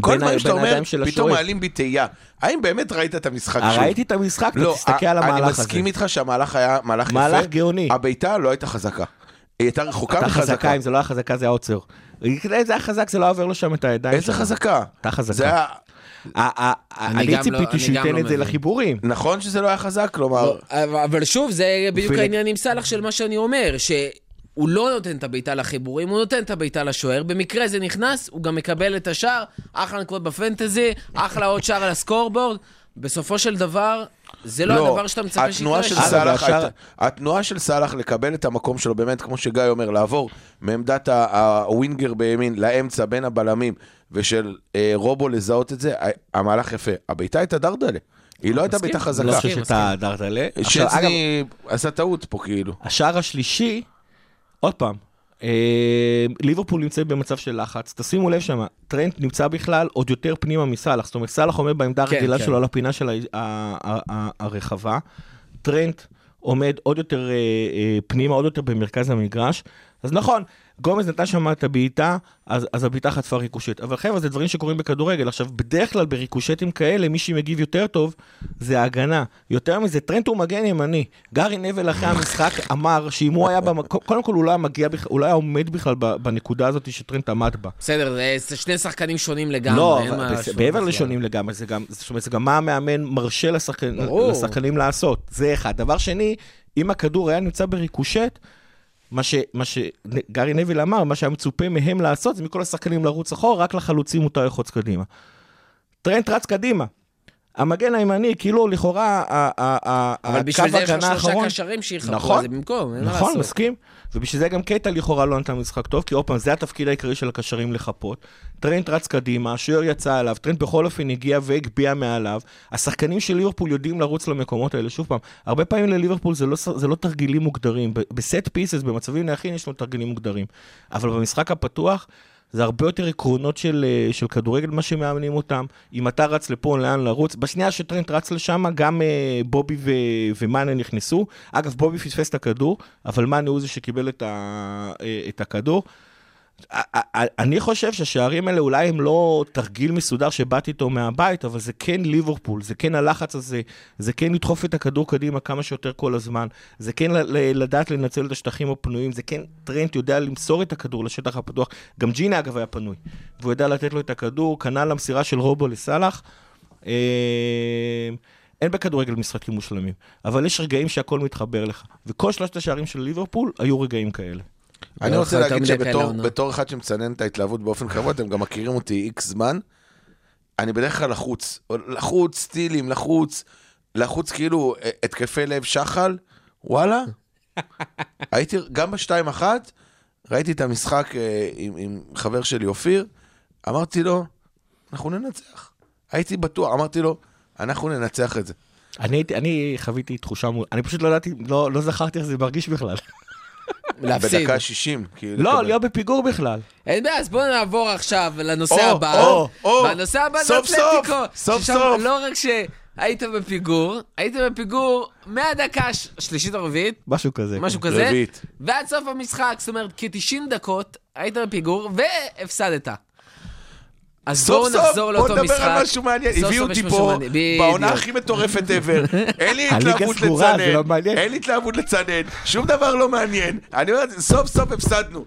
כל דברים שאתה אומר, פתאום. מעלים בי תהייה. האם באמת ראית את המשחק שוב? ראיתי את המשחק, לא, תסתכל על המהלך הזה. אני מסכים איתך שהמהלך היה מהלך יפה. מהלך גאוני. הבעיטה לא הייתה חזקה. היא הייתה רחוקה הייתה חזקה, מחזקה. אם זה לא היה חזקה זה היה עוצר. אם זה היה חזק זה לא עובר לו שם את הידיים איזה. חזקה? הייתה חזקה. אני לא- ציפיתי אני שהוא ייתן לא את זה. לחיבורים. נכון שזה לא היה חזק? כלומר... אבל אבל שוב, זה בדיוק העניין עם סאלח של מה שאני אומר, שהוא לא נותן את הבעיטה לחיבורים, הוא נותן את הבעיטה לשוער. במקרה זה נכנס, הוא גם מקבל את השער, אחלה נקודות בפנטזי, אחלה עוד שער על הסקורבורד. בסופו של דבר, זה לא, הדבר שאתה מצפה שיקרה. של והשאר- הייתה- התנועה של סאלח לקבל את המקום שלו, באמת, כמו שגיא אומר, לעבור מעמדת הווינגר בימין לאמצע בין הבלמים, ושל אה, רובו לזהות את זה, ה- המהלך יפה. הבעיטה הייתה דרדלה. היא לא הייתה בעיטה חזקה. לא חושב שאתה דרדלה. שצני עשה טעות פה, כאילו. השער השלישי, עוד פעם, אה, ליברפול נמצאת במצב של לחץ, תשימו לב שם, טרנט נמצא בכלל עוד יותר פנימה מסאלח, זאת אומרת סאלח עומד בעמדה כן, הרגילה כן. שלו על הפינה של הרחבה, טרנט עומד עוד יותר אה, אה, פנימה, עוד יותר במרכז המגרש, אז נכון, גומז נתן שם את הבעיטה, אז, אז הבעיטה חטפה ריקושט. אבל חבר'ה, זה דברים שקורים בכדורגל. עכשיו, בדרך כלל בריקושטים כאלה, מי שמגיב יותר טוב זה ההגנה. יותר מזה, טרנט הוא מגן ימני. גארי נבל אחרי המשחק אמר שאם הוא היה במקום, קודם כל הוא לא היה מגיע הוא לא היה עומד בכלל בנקודה הזאת שטרנט עמד בה. בסדר, זה- שני שחקנים שונים לגמרי. לא, מעבר. לשונים לגמרי, זה גם, זאת אומרת, זה גם מה המאמן מרשה. לשחקנים לעשות. זה אחד. דבר שני, אם הכדור היה נמצא בריקושט, מה, ש, מה שגארי נביל אמר, מה שהיה מצופה מהם לעשות, זה מכל השחקנים לרוץ אחורה, רק לחלוצים מותר ללחוץ קדימה. טרנט רץ קדימה. המגן הימני, כאילו לכאורה, ה- ה- ה- אבל הקו בשביל זה יש לך הגנה שלושה האחרון... קשרים שיחפו נכון. זה במקום, אין מה נכון, לעשות. מסכים. ובשביל זה גם קייטה לכאורה לא נתן משחק טוב, כי עוד פעם, זה התפקיד העיקרי של הקשרים לחפות. טרנט רץ קדימה, השוער יצא עליו, טרנט בכל אופן הגיע והגביה מעליו. השחקנים של ליברפול יודעים לרוץ למקומות האלה. שוב פעם, הרבה פעמים לליברפול זה לא, זה לא תרגילים מוגדרים. בסט פיסס, במצבים נייחים, יש לו תרגילים מוגדרים. אבל במשחק הפתוח, זה הרבה יותר עקרונות של, אה, של כדורגל, מה שמאמנים אותם. אם אתה רץ לפה, לאן לרוץ. בשנייה שטרנט רץ לשם, גם אה, בובי ו- ומאנה נכנסו. אגב, בובי פספס את הכדור, אבל מאנה הוא זה שקיבל את, ה- אה, את הכדור. אני חושב שהשערים האלה אולי הם לא תרגיל מסודר שבאתי איתו מהבית, אבל זה כן ליברפול, זה כן הלחץ הזה, זה כן לדחוף את הכדור קדימה כמה שיותר כל הזמן, זה כן לדעת לנצל את השטחים הפנויים, זה כן טרנט יודע למסור את הכדור לשטח הפתוח. גם ג'ינה אגב היה פנוי, והוא ידע לתת לו את הכדור, כנ"ל המסירה של רובו לסאלח. אה, אין בכדורגל משחקים מושלמים, אבל יש רגעים שהכל מתחבר לך, וכל שלושת השערים של ליברפול היו רגעים כאלה. אני רוצה להגיד שבתור אחד שמצנן את ההתלהבות באופן קבוע, אתם גם מכירים אותי איקס זמן, אני בדרך כלל לחוץ. לחוץ, סטילים, לחוץ, לחוץ כאילו אה, התקפי לב שחל, וואלה. [LAUGHS] הייתי, גם בשתיים אחת, ראיתי את המשחק אה, עם, עם חבר שלי אופיר, אמרתי לו, אנחנו ננצח. הייתי בטוח, אמרתי לו, אנחנו ננצח את זה. אני, אני חוויתי תחושה. אני פשוט לא ידעתי, לא, לא זכרתי איך זה מרגיש בכלל. להפסיד. בדקה 60, כאילו. לא. להיות בפיגור בכלל. אין בעיה, אז בואו נעבור עכשיו לנושא או, הבא. או, או, והנושא הבא זה סוף סוף, אתלטיקו. סוף סוף. לא רק ש... היית בפיגור, היית בפיגור מהדקה הש- השלישית או הרביעית, משהו כזה. משהו כן. כזה, רביעית. ועד סוף המשחק, זאת אומרת, כ-90 דקות היית בפיגור והפסדת. אז בואו סוף סוף, נחזור בוא לאותו נדבר משחק. על משהו מעניין. סוף הביאו סוף אותי פה. בעונה הכי מטורפת ever. [LAUGHS] אין לי התלהבות לצנן. לא. אין לי התלהבות לצנן. שום דבר לא מעניין. אני אומר, סוף סוף הפסדנו.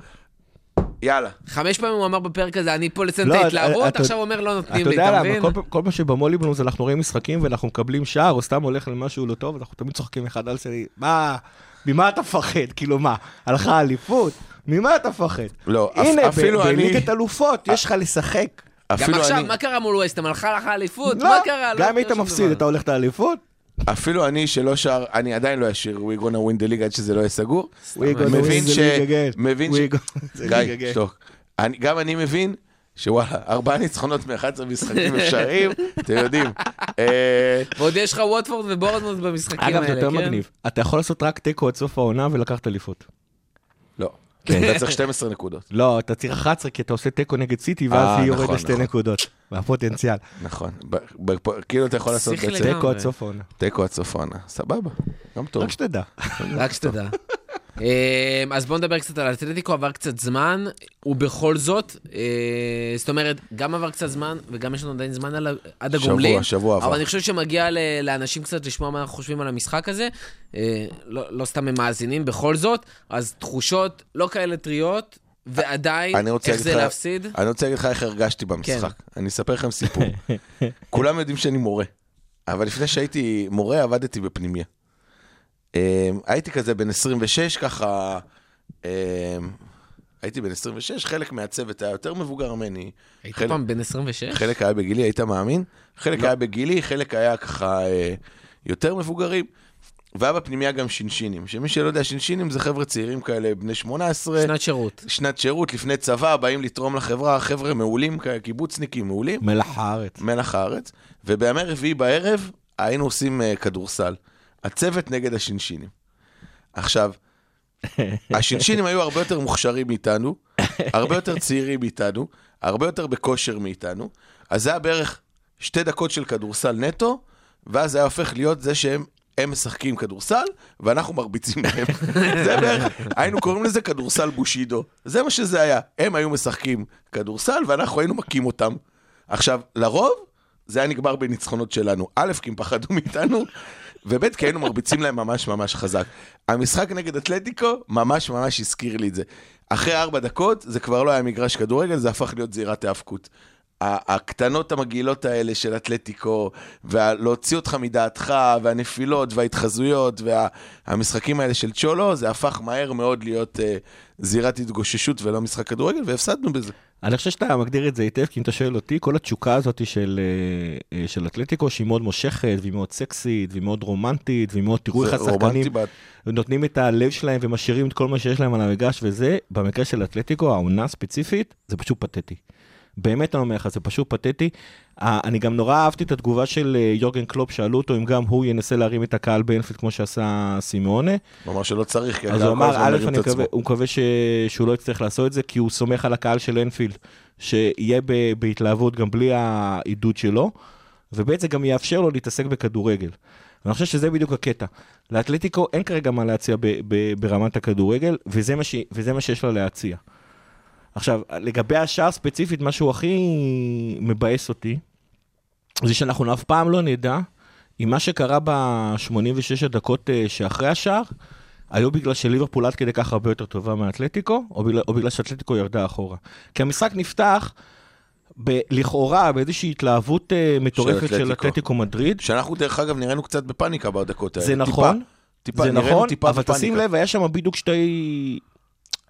יאללה. חמש פעמים הוא אמר בפרק הזה, אני פה לציין לא, את ההתלהבות, אתה- עכשיו הוא אומר, לא נותנים אתה לי, יודע אתה מבין? כל פעם- כל פעם שבמוליבלומס אנחנו רואים משחקים ואנחנו מקבלים שער, או סתם הולך למשהו לא טוב, אנחנו תמיד צוחקים אחד על שני, מה, ממה אתה מפחד? כאילו מה, הלכה אליפות? ממה אתה מפחד? לא, אפ- הנה, אפילו ב- אני- בליגת אלופות, יש לך לשחק. גם אפילו עכשיו, אני- מה קרה מול ווסטהאם? הלכה לך האליפות? לא, מה קרה? לא גם אם קרה היית מפסיד, דבר. אתה הולך לאליפות? אפילו אני שלא שר, אני עדיין לא אשיר We gonna win the league עד שזה לא יהיה סגור. We gonna מבין win the ש... league again. מבין ש... גיא. שתוק. אני- גם אני מבין שוואלה, ארבעה ניצחונות מ-11 משחקים אפשריים, [LAUGHS] אתם יודעים. אה, ועוד יש לך ווטפורד ובורנמוט במשחקים האלה, אגב, זה יותר כן? מגניב. אתה יכול לעשות רק תיקו עד סוף העונה ולקחת אליפות. לא. אתה צריך 12 נקודות. לא, אתה צריך 11 כי אתה עושה תיקו נגד סיטי, אה, ואז היא יורד נכון, לשתי נכון. נקודות. מהפוטנציאל. נכון. ב- ב- כאילו אתה יכול לעשות בעצם לגמרי. תיקו עד סוף העונה. תיקו עד סוף העונה. סבבה, גם טוב. רק שתדע. רק שתדע. אמ, אז בואו נדבר קצת על אתלטיקו, עבר קצת זמן, ובכל זאת, אה, זאת אומרת, גם עבר קצת זמן, וגם יש לנו עדיין זמן על עד שבוע, הגומלין. שבוע עבר. אבל אני חושב שמגיע לאנשים קצת לשמוע מה אנחנו חושבים על המשחק הזה. אה, לא לא סתם הם מאזינים, בכל זאת, אז תחושות לא כאלה טריות, ועדיין, איך זה לך- להפסיד? אני רוצה להגיד לך איך הרגשתי במשחק. אני אספר לכם סיפור. [LAUGHS] כולם יודעים שאני מורה, אבל לפני שהייתי מורה עבדתי בפנימיה. אמ, הייתי כזה בן 26, ככה... אמ, הייתי בן 26, חלק מהצוות היה יותר מבוגר ממני. היית חלק- פעם בן 26? חלק היה בגילי, היית מאמין? חלק היה בגילי, חלק היה ככה אה, יותר מבוגרים. והיה בפנימיה גם שינשינים, שמי שלא יודע, שינשינים זה חבר'ה צעירים כאלה, בני 18, שנת שירות. שנת שירות, לפני צבא, באים לתרום לחברה, חבר'ה מעולים, קיבוצניקים מעולים, מלח הארץ. מלח הארץ. ובימי רביעי בערב היינו עושים uh, כדורסל. הצוות נגד השינשינים. עכשיו, [LAUGHS] השינשינים היו הרבה יותר מוכשרים מאיתנו, הרבה יותר צעירים מאיתנו, הרבה יותר בכושר מאיתנו, אז זה היה בערך שתי דקות של כדורסל נטו, ואז זה היה הופך להיות זה שהם... הם משחקים כדורסל, ואנחנו מרביצים להם. [LAUGHS] זה בערך, היינו קוראים לזה כדורסל בושידו. זה מה שזה היה. הם היו משחקים כדורסל, ואנחנו היינו מכים אותם. עכשיו, לרוב, זה היה נגמר בניצחונות שלנו. א', כי הם פחדו מאיתנו, וב', כי היינו מרביצים להם ממש ממש חזק. המשחק נגד אתלטיקו ממש ממש הזכיר לי את זה. אחרי ארבע דקות, זה כבר לא היה מגרש כדורגל, זה הפך להיות זירת היאבקות. ה- הקטנות המגעילות האלה של אתלטיקו, ולהוציא אותך מדעתך, והנפילות, וההתחזויות, והמשחקים האלה של צ'ולו, זה הפך מהר מאוד להיות uh, זירת התגוששות ולא משחק כדורגל, והפסדנו בזה. אני חושב שאתה מגדיר את זה היטב, כי אם אתה שואל אותי, כל התשוקה הזאת של, אה, אה, של אתלטיקו, שהיא מאוד מושכת, והיא מאוד סקסית, והיא מאוד רומנטית, והיא מאוד, תראו איך השחקנים רומנטי ב- נותנים את הלב שלהם ומשאירים את כל מה שיש להם על המגרש, וזה, במקרה של אתלטיקו, העונה הספציפית, זה פשוט פתטי. באמת אני אומר לך, זה פשוט פתטי. אני גם נורא אהבתי את התגובה של אה, יורגן קלופ, שאלו אותו אם גם הוא ינסה להרים את הקהל באנפילד כמו שעשה סימאונה. הוא אמר שלא צריך, כי אז הוא אמר, א', הוא מקווה ש... שהוא לא יצטרך לעשות את זה, כי הוא סומך על הקהל של אנפילד, שיהיה ב... בהתלהבות גם בלי העידוד שלו, וב' זה גם יאפשר לו להתעסק בכדורגל. ואני חושב שזה בדיוק הקטע. לאתלטיקו אין כרגע מה להציע ב... ב... ברמת הכדורגל, וזה מה, ש... וזה מה שיש לה להציע. עכשיו, לגבי השער ספציפית, משהו הכי מבאס אותי, זה שאנחנו אף פעם לא נדע אם מה שקרה ב-86 הדקות אה, שאחרי השער, היו בגלל שליברפול עד כדי כך הרבה יותר טובה מאתלטיקו, או בגלל, או בגלל שאתלטיקו ירדה אחורה. כי המשחק נפתח ב- לכאורה באיזושהי התלהבות אה, מטורפת של אתלטיקו. אתלטיקו מדריד. שאנחנו, דרך אגב, נראינו קצת בפאניקה בדקות האלה. זה טיפה, נכון, טיפה, זה נראינו נכון, טיפה אבל בפאניקה. תשים לב, היה שם בדיוק שתי...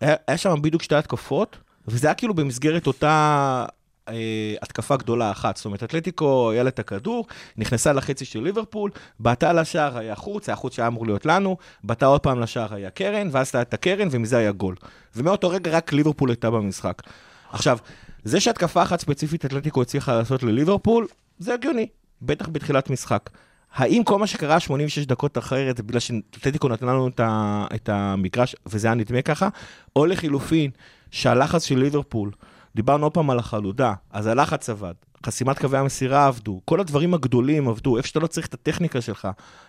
היה, היה שם בדיוק שתי התקפות, וזה היה כאילו במסגרת אותה אה, התקפה גדולה אחת. זאת אומרת, אתלטיקו היה לה את הכדור, נכנסה לחצי של ליברפול, בעטה לשער היה חוץ, היה חוץ שהיה אמור להיות לנו, בעטה עוד פעם לשער היה קרן, ואז הייתה הקרן, ומזה היה גול. ומאותו רגע רק ליברפול הייתה במשחק. עכשיו, זה שהתקפה אחת ספציפית אתלטיקו הצליחה לעשות לליברפול, זה הגיוני, בטח בתחילת משחק. האם כל מה שקרה 86 דקות אחרת בגלל שאתלטיקו נתנה לנו את המגרש וזה היה נדמה ככה, או לחילופין שהלחץ של ליברפול דיברנו עוד פעם על החלודה, אז הלחץ עבד, חסימת קווי המסירה עבדו, כל הדברים הגדולים עבדו, איפה שאתה לא צריך את הטכניקה שלך,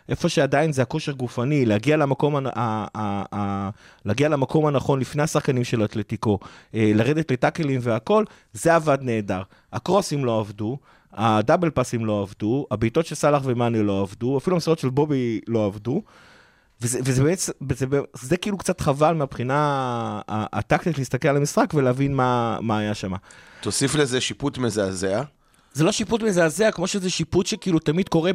איפה שעדיין זה הכושר גופני, להגיע למקום, הנ- ה- ה- ה- להגיע למקום הנכון לפני השחקנים של אתלטיקו, אה, לרדת לטאקלים והכל, זה עבד נהדר. הקרוסים לא עבדו, הדאבל פאסים לא עבדו, הבעיטות של סאלח ומאני לא עבדו, אפילו המסירות של בובי לא עבדו. וזה, וזה באמת, זה, זה כאילו קצת חבל מהבחינה הטקטית להסתכל על המשחק ולהבין מה, מה היה שם. תוסיף לזה שיפוט מזעזע. זה לא שיפוט מזעזע, כמו שזה שיפוט שכאילו תמיד קורה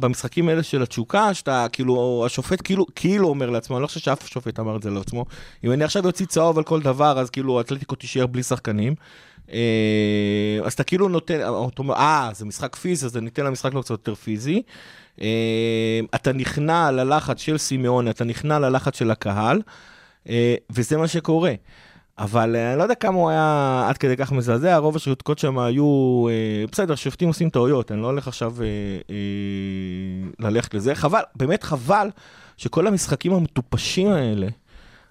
במשחקים האלה של התשוקה, שאתה כאילו, השופט כאילו, כאילו אומר לעצמו, אני לא חושב שאף שופט אמר את זה לעצמו, אם אני עכשיו אוציא צהוב על כל דבר, אז כאילו אתלטיקו תישאר בלי שחקנים. אה, אז אתה כאילו נותן, אומר, אה, זה משחק פיזי, אז אני אתן למשחק לו קצת יותר פיזי. אה, אתה נכנע ללחץ של סימאון, אתה נכנע ללחץ של הקהל, אה, וזה מה שקורה. אבל אה, אני לא יודע כמה הוא היה עד כדי כך מזעזע, רוב השותקות שם היו, בסדר, שופטים עושים טעויות, אני לא הולך עכשיו ללכת לזה. חבל, באמת חבל שכל המשחקים המטופשים האלה,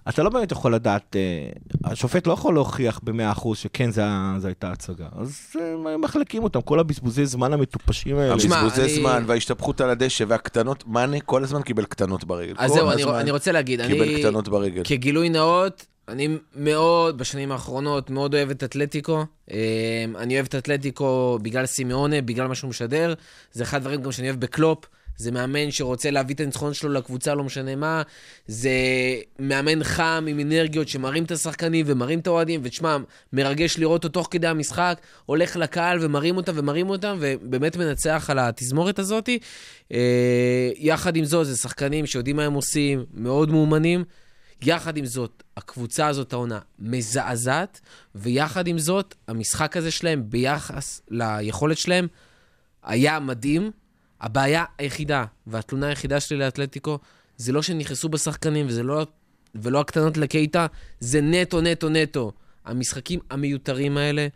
אתה לא באמת יכול לדעת, אה, השופט לא יכול להוכיח ב-100% שכן, זה, היה- זה הייתה הצגה. אז אה, מחלקים אותם, כל הבזבוזי זמן המטופשים האלה. הבזבוזי זמן וההשתפכות על הדשא והקטנות, מאנה כל הזמן קיבל קטנות ברגל. אז זהו, אני, רוצה להגיד, קיבל אני, קטנות ברגל. כגילוי נאות, אני מאוד, בשנים האחרונות, מאוד אוהב את אתלטיקו. אמ, אני אוהב את אתלטיקו בגלל סימאונה, בגלל מה שהוא משדר. זה אחד הדברים גם שאני אוהב בקלופ. זה מאמן שרוצה להביא את הניצחון שלו לקבוצה, לא משנה מה. זה מאמן חם עם אנרגיות שמרים את השחקנים ומרים את האוהדים, ותשמע, מרגש לראות אותו תוך כדי המשחק, הולך לקהל ומרים אותם ומרים אותם, ובאמת מנצח על התזמורת הזאת. אה, יחד עם זאת, זה שחקנים שיודעים מה הם עושים, מאוד מאומנים. יחד עם זאת, הקבוצה הזאת, העונה, מזעזעת, ויחד עם זאת, המשחק הזה שלהם, ביחס ליכולת שלהם, היה מדהים. הבעיה היחידה, והתלונה היחידה שלי לאתלטיקו, זה לא שהם נכנסו בשחקנים, וזה לא, ולא הקטנות לקייטה, זה נטו, נטו, נטו. המשחקים המיותרים האלה,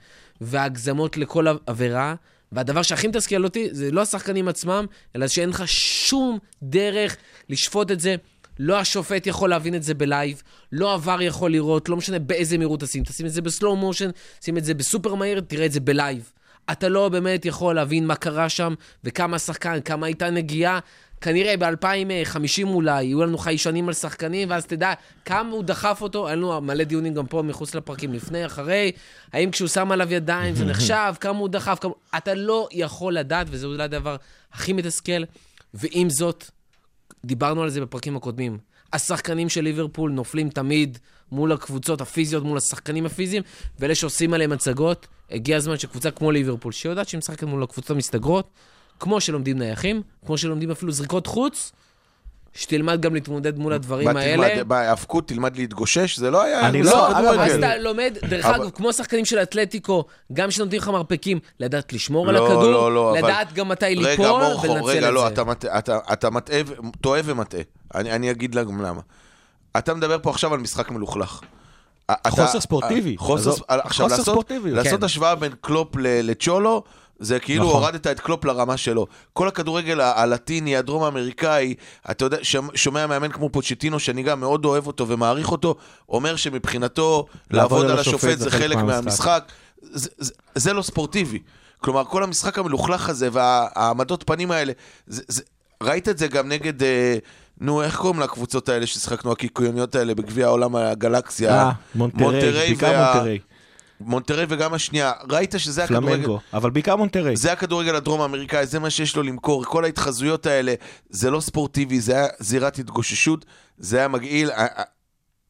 וההגזמות לכל עבירה, והדבר שהכי מתסכל אותי, זה לא השחקנים עצמם, אלא שאין לך שום דרך לשפוט את זה. לא השופט יכול להבין את זה ב live, לא VAR יכול לראות, לא משנה באיזה מהירות תשים. תשים את זה ב slow motion, שים את זה בסופר מהיר, תראה את זה ב live. אתה לא באמת יכול להבין מה קרה שם, וכמה השחקן, כמה הייתה נגיעה. כנראה ב-2050 אולי, יהיו לנו חיישנים על שחקנים, ואז תדע כמה הוא דחף אותו. היה לנו מלא דיונים גם פה מחוץ לפרקים, לפני, אחרי. האם כשהוא שם עליו ידיים זה נחשב, כמה הוא דחף, כמה... אתה לא יכול לדעת, וזה אולי הדבר הכי מתסכל. ועם זאת, דיברנו על זה בפרקים הקודמים. השחקנים של ליברפול נופלים תמיד מול הקבוצות הפיזיות, מול השחקנים הפיזיים, ואלה שעושים עליהם הצגות, הגיע הזמן שקבוצה כמו ליברפול, שיודעת שהיא משחקת מול הקבוצות המסתגרות, כמו שלומדים נייחים, כמו שלומדים אפילו זריקות חוץ, שתלמד גם להתמודד מול הדברים מה, האלה. בהאבקות תלמד להתגושש? זה לא היה אני לא- כדורגל. אז אתה לומד, דרך אבל- אגב, כמו השחקנים של האתלטיקו, גם שנותנים לך מרפקים, לדעת לשמור על לא, הכדור, לא, לא, אבל- לדעת גם מתי רגע, ליפול מורכו, ולנצל רגע, את לא, זה. אתה מטעה, אתה, אתה מטעה, טועה ומטעה. אני, אני אגיד גם למה. אתה מדבר פה עכשיו על משחק מלוכלך. אתה- חוסר ספורטיבי. חוסר, עזוב, עכשיו, חוסר לעשות, ספורטיבי. לעשות כן. השוואה בין קלופ לצ'ולו, זה כאילו נכון. הורדת את קלופ לרמה שלו. כל הכדורגל הלטיני, הדרום האמריקאי, אתה יודע, שומע מאמן כמו פוצ'טינו, שאני גם מאוד אוהב אותו ומעריך אותו, אומר שמבחינתו לעבוד על השופט זה חלק מהמשחק. זה, זה, זה לא ספורטיבי. כלומר, כל המשחק המלוכלך הזה והעמדות פנים האלה, זה, זה, ראית את זה גם נגד, אה, נו, איך קוראים לקבוצות האלה ששיחקנו, הקיקיוניות האלה בגביע העולם הגלקסיה? אה, מונטרי, בעיקר מונטרי. מונטרי וגם השנייה, ראית שזה הכדורגל... פלמנגו, אבל בעיקר מונטרי. זה הכדורגל הדרום האמריקאי, זה מה שיש לו למכור. כל ההתחזויות האלה, זה לא ספורטיבי, זה היה זירת התגוששות, זה היה מגעיל.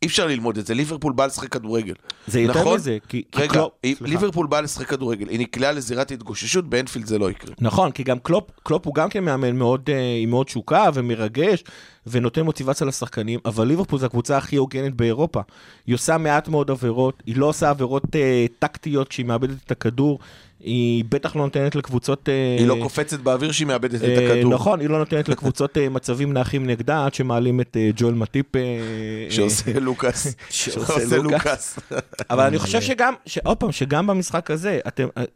אי אפשר ללמוד את זה, ליברפול באה לשחק כדורגל. זה יותר נכון? מזה, כי כי רגע, קלופ... היא- סליחה. ליברפול באה לשחק כדורגל, היא נקלעה לזירת התגוששות, באנפילד זה לא יקרה. נכון, כי גם קלופ, קלופ הוא גם כן מאמן מאוד, אה, עם מאוד תשוקה ומרגש, ונותן מוטיבציה לשחקנים, אבל ליברפול זו הקבוצה הכי הוגנת באירופה. היא עושה מעט מאוד עבירות, היא לא עושה עבירות אה, טקטיות כשהיא מאבדת את הכדור, היא בטח לא נותנת לקבוצות... אה, היא לא קופצת באוויר שהיא מאבדת את אה, הכדור. נכון, היא לא [LAUGHS] נותנת לקבוצות אה, מצבים נחים נגדה, עד שמעלים את ג'ואל מטיפ. [LAUGHS] שעושה לוקאס. שעושה לוקאס. אבל אני חושב שגם, עוד פעם, שגם במשחק הזה,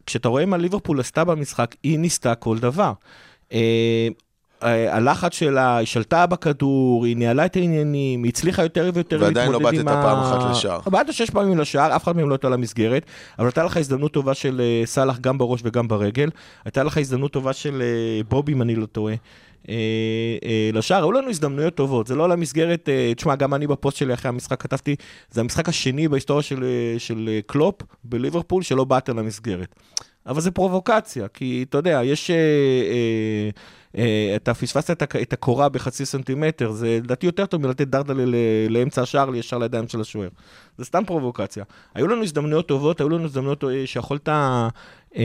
כשאתה רואה מה ליברפול עשתה במשחק, היא ניסתה כל דבר. אה, הלחץ שלה, היא שלטה בכדור, היא ניהלה את העניינים, היא הצליחה יותר ויותר ועדיין לא להתמודד עם בעטת פעם אחת לשער. בעטת שש פעמים לשער, אף אחד מהם לא הייתה למסגרת, אבל הייתה לך הזדמנות טובה של אה, סאלח גם בראש וגם ברגל, הייתה לך הזדמנות טובה של אה, בובי, אם אני לא טועה. לשער, היו לנו הזדמנויות טובות, זה לא למסגרת, תשמע, גם אני בפוסט שלי אחרי המשחק כתבתי, זה המשחק השני בהיסטוריה של, של קלופ בליברפול שלא בעט למסגרת. אבל זה פרובוקציה, כי אתה יודע, יש... אה, אה, אתה פספסת את, את הקורה בחצי סנטימטר, זה לדעתי יותר טוב מלתת דרדלה לאמצע השער ישר לידיים של השוער. זה סתם פרובוקציה. היו לנו הזדמנויות טובות, היו לנו הזדמנויות אה, שיכולת אה, אה,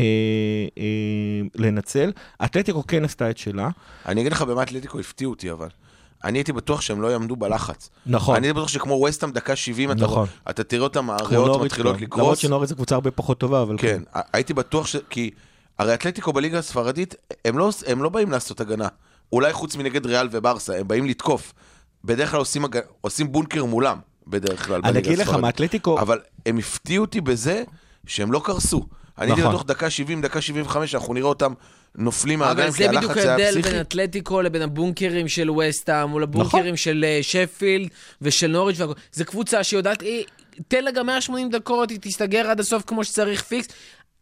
לנצל. אתלטיקו כן עשתה את שלה. אני אגיד לך במה אתלטיקו הפתיעו אותי, אבל. אני הייתי בטוח שהם לא יעמדו בלחץ. נכון. אני הייתי בטוח שכמו וסטאם דקה 70, אתה נכון. רואה- אתה תראה אותם, הריאות מתחילות גם. למרות לקרוס. שנוריץ' זו קבוצה הרבה פחות טובה, אבל כן, הייתי בטוח ש... כי הרי אתלטיקו בליגה הספרדית, הם לא, הם לא באים לעשות הגנה. אולי חוץ מנגד ריאל וברסה, הם באים לתקוף. בדרך כלל עושים, הג... עושים בונקר מולם, בדרך כלל אני בליגה אגיד לך, הספרדית. מאתלטיקו, אבל הם הפתיעו אותי בזה שהם לא קרסו. אני הייתי נכון. בטוח דקה 70, דקה 75, אנחנו נראה אותם נופלים אבל מהרגליים, זה כי בדיוק הלחץ היה ההבדל פסיכי. בין אתלטיקו לבין הבונקרים של וסטהאם, מול נכון. הבונקרים של אה, שפילד ושל נוריץ' והכל. זו קבוצה שיודעת, היא- תן לה גם 180 דקות, היא תסתגר עד הסוף כמו שצריך פיקס.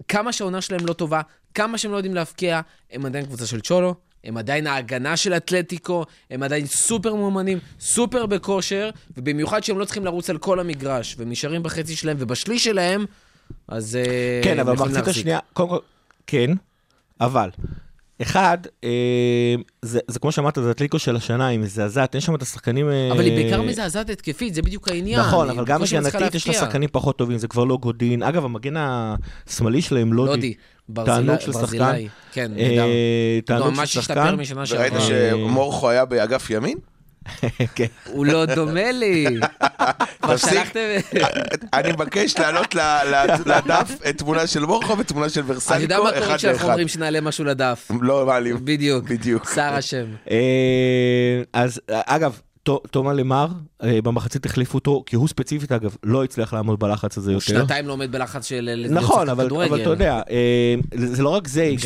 כמה שהעונה שלהם לא טובה, כמה שהם לא יודעים להבקיע, הם עדיין קבוצה של צ'ולו, הם עדיין ההגנה של אתלטיקו, הם עדיין סופר מאומנים, סופר בכושר, ובמיוחד שהם לא צריכים לרוץ על כל המגרש, והם נשארים בחצי שלהם ובשליש שלהם, אז אה, כן, אבל במחצית. השנייה, קודם כל, כן, אבל, אחד, אה, זה, זה כמו שאמרת, זה אתליקו של השנה, היא מזעזעת, אין שם את השחקנים... אה, אבל היא בעיקר מזעזעת התקפית, זה בדיוק העניין. נכון, אבל גם הגנתית יש לה. שחקנים פחות טובים, זה כבר לא גודין. אגב, המגן השמאלי שלהם, לודי. תענוג של שחקן. ברזילאי, כן, אה, נהדר. תענוג ממש של השתפר שחקן. משנה וראית שעברה. שמורכו היה באגף ימין? כן. הוא לא דומה לי. [LAUGHS] תפסיק. [LAUGHS] אני מבקש להעלות לדף את תמונה של מורכו ותמונה של אני יודע ורסליקו, מה קורה אחד כשאנחנו לאחד. אומרים שנעלה משהו לדף. לא מעלים. בדיוק. בדיוק. שר השם. אה, אז אגב, תומא למר, אה, במחצית החליפו אותו, כי הוא ספציפית, אגב, לא הצליח לעמוד בלחץ הזה הוא יותר. שנתיים לא עומד בלחץ של... נכון, להיות אבל, אתה יודע, אה, זה לא רק זה, היא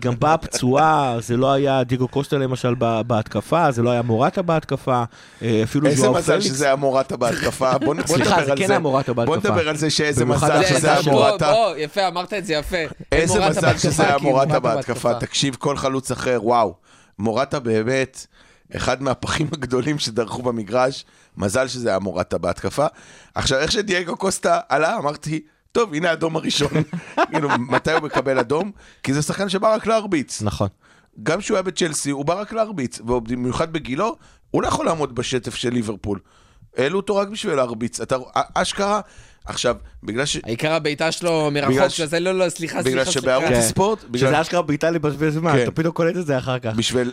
גם באה... פצועה, זה לא היה דיגו קוסטה למשל ב- בהתקפה, זה לא היה מורטה בהתקפה, אה, אפילו איזה ז'ואר מזל פליקס. שזה היה מורטה בהתקפה. [LAUGHS] בוא נ- בוא סליחה, נדבר זה על כן היה מורטה בוא בהתקפה. נדבר על זה שאיזה מזל שזה היה בוא, מורטה. בוא, יפה, אמרת את זה יפה. איזה מזל שזה היה מורטה בהתקפה. תקשיב, כל חלוץ אחר, וואו. מורטה באמת, אחד מהפחים [LAUGHS] הגדולים שדרכו במגרש. מזל שזה היה מורטה בהתקפה. עכשיו, איך שדייגו קוסטה עלה, אמרתי, טוב, הנה האדום הראשון. [LAUGHS] כאילו, מתי הוא מקבל אדום? כי זה שחקן שבא רק להרביץ. נכון. גם כשהוא היה בצ'לסי, הוא בא רק להרביץ, ובמיוחד בגילו, הוא לא יכול לעמוד בשטף של ליברפול. העלו אותו רק בשביל להרביץ. אתה, אשכרה, עכשיו, בגלל ש... העיקר הבעיטה שלו בגלל מרחוק, ש- שעשה לא, לא, סליחה, בגלל סליחה, שבערוץ סליחה. כן. הספורט, בגלל- שזה אשכרה בעיטה לבזבז זמן, כן. אתה פתאום קולט את זה אחר כך. בשביל...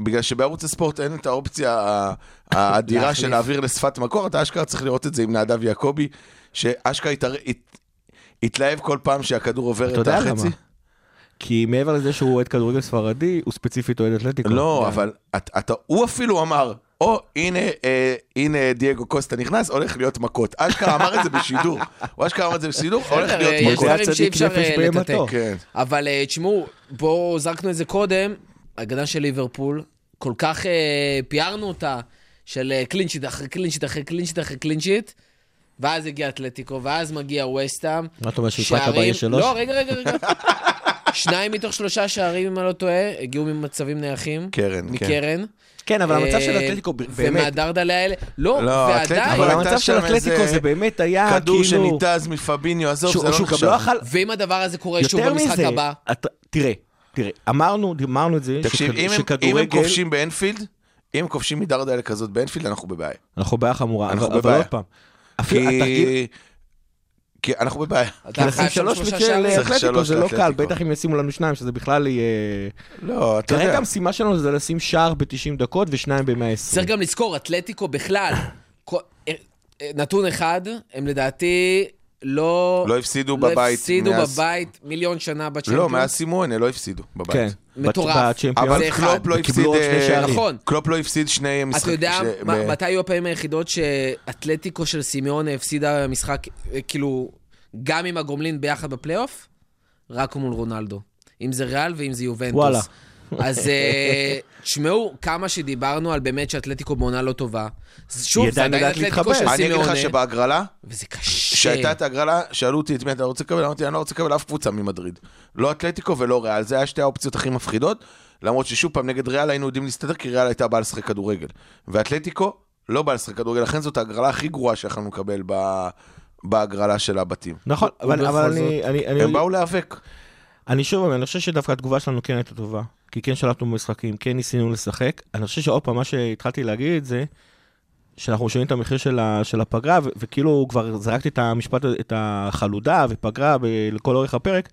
בגלל שבערוץ הספורט אין את האופציה האדירה. של להעביר לשפת מקור, אתה אשכרה צריך לראות את זה עם נדב יעקבי, שאשכרה התלהב כל פעם שהכדור עובר את החצי. כי מעבר לזה שהוא אוהד כדורגל ספרדי, הוא ספציפית אוהד אתלטיקו. לא, אבל את- אתה- הוא אפילו אמר, או הנה, אה, הנה דייגו קוסטה נכנס, הולך להיות מכות. אשכרה אמר את זה בשידור. הוא אשכרה אמר את זה בשידור, הולך להיות יש מכות. היה דברים שאי אפשר אה. לטאטא. כן. אבל אה, תשמעו, בואו זרקנו את זה קודם, הגנה של ליברפול, כל כך אה, פיארנו אותה, של אה, קלינצ'יט אחרי קלינצ'יט אחרי קלינצ'יט אחרי קלינצ'יט, ואז הגיע אתלטיקו, ואז מגיע ווסטהאם. מה אתה אומר, שמשחק הבא יהיה שלוש? לא, רגע, רגע, רגע. [LAUGHS] שניים מתוך שלושה שערים, אם אני לא טועה, הגיעו ממצבים נייחים. קרן, כן. מקרן. כן, אבל המצב של אה, אתלטיקו, באמת, ומהדרדלה האלה. לא, לא, ועדיין. אבל המצב של אתלטיקו זה באמת היה כדור כאילו... שניתז מפביניו, עזוב, זה לא נחשב. לא. ואם הדבר הזה קורה שוב במשחק מזה, הבא, תראה, תראה, אמרנו, אמרנו את זה, תקשיב, שכד- אם הם- אם הם שכדורגל, כובשים באנפילד, אם הם כובשים מדרדלה כזאת באנפילד, אנחנו בבעיה. אנחנו בעיה חמורה, אנחנו אבל אבל בבעיה. עוד פעם, אפילו התרגיל, כי... כי אנחנו בבעיה. כי לשים שלוש. צריך אתלטיקו זה לא קל. בטח אם ישימו לנו שניים, שזה בכלל יהיה... לא, אתה כרגע יודע. המשימה שלנו זה לשים שער ב-90 דקות ושניים ב-120. צריך גם לזכור, אתלטיקו בכלל, כל- אה, אה, נתון אחד, הם לדעתי לא... לא הפסידו לא בבית הפסידו מאז- בבית מיליון שנה בצ'מפיונס. לא, מאז סימאונה לא הפסידו בבית. כן, מטורף. אבל. קלופ לא הפסיד... אה. נכון. קלופ לא הפסיד שני משחקים. אתה יודע מה- מתי היו הפעמים היחידות שאתלטיקו של סימאונה הפסידה משחק, אה, כאילו, גם עם הגומלין ביחד בפלייאוף? רק מול רונלדו. אם זה ריאל ואם זה יובנטוס. וואלה. אז אה, תשמעו, כמה שדיברנו על באמת שאתלטיקו בעונה לא טובה. אז שוב, זה עדיין אתלטיקו. של אני אגיד לך סימאונה, שבהגרלה, וזה קשה. כשהייתה את ההגרלה, שאלו אותי את מי אתה רוצה לקבל, אמרתי, אני לא רוצה לקבל אף קבוצה ממדריד. לא אתלטיקו ולא ריאל, זה היה שתי האופציות הכי מפחידות, למרות ששוב פעם, נגד ריאל היינו יודעים להסתדר, כי ריאל הייתה באה לשחק כדורגל. ואתלטיקו לא באה לשחק כדורגל, לכן זאת ההגרלה הכי גרועה שיכולנו לקבל ב- בהגרלה של הבתים. נכון, אבל. אני- הם באו להיאבק. אני שוב אומר, אני חושב שדווקא התגובה שלנו כן הייתה טובה. כי כן שלטנו במשחקים, כן ניסינו לשחק. אני חושב שעוד פעם, מה שהתחלתי להגיד זה, שאנחנו משלמים את המחיר של, ה, של הפגרה, ו- וכאילו כבר זרקתי את המשפט, את החלודה ופגרה ב- לכל אורך הפרק.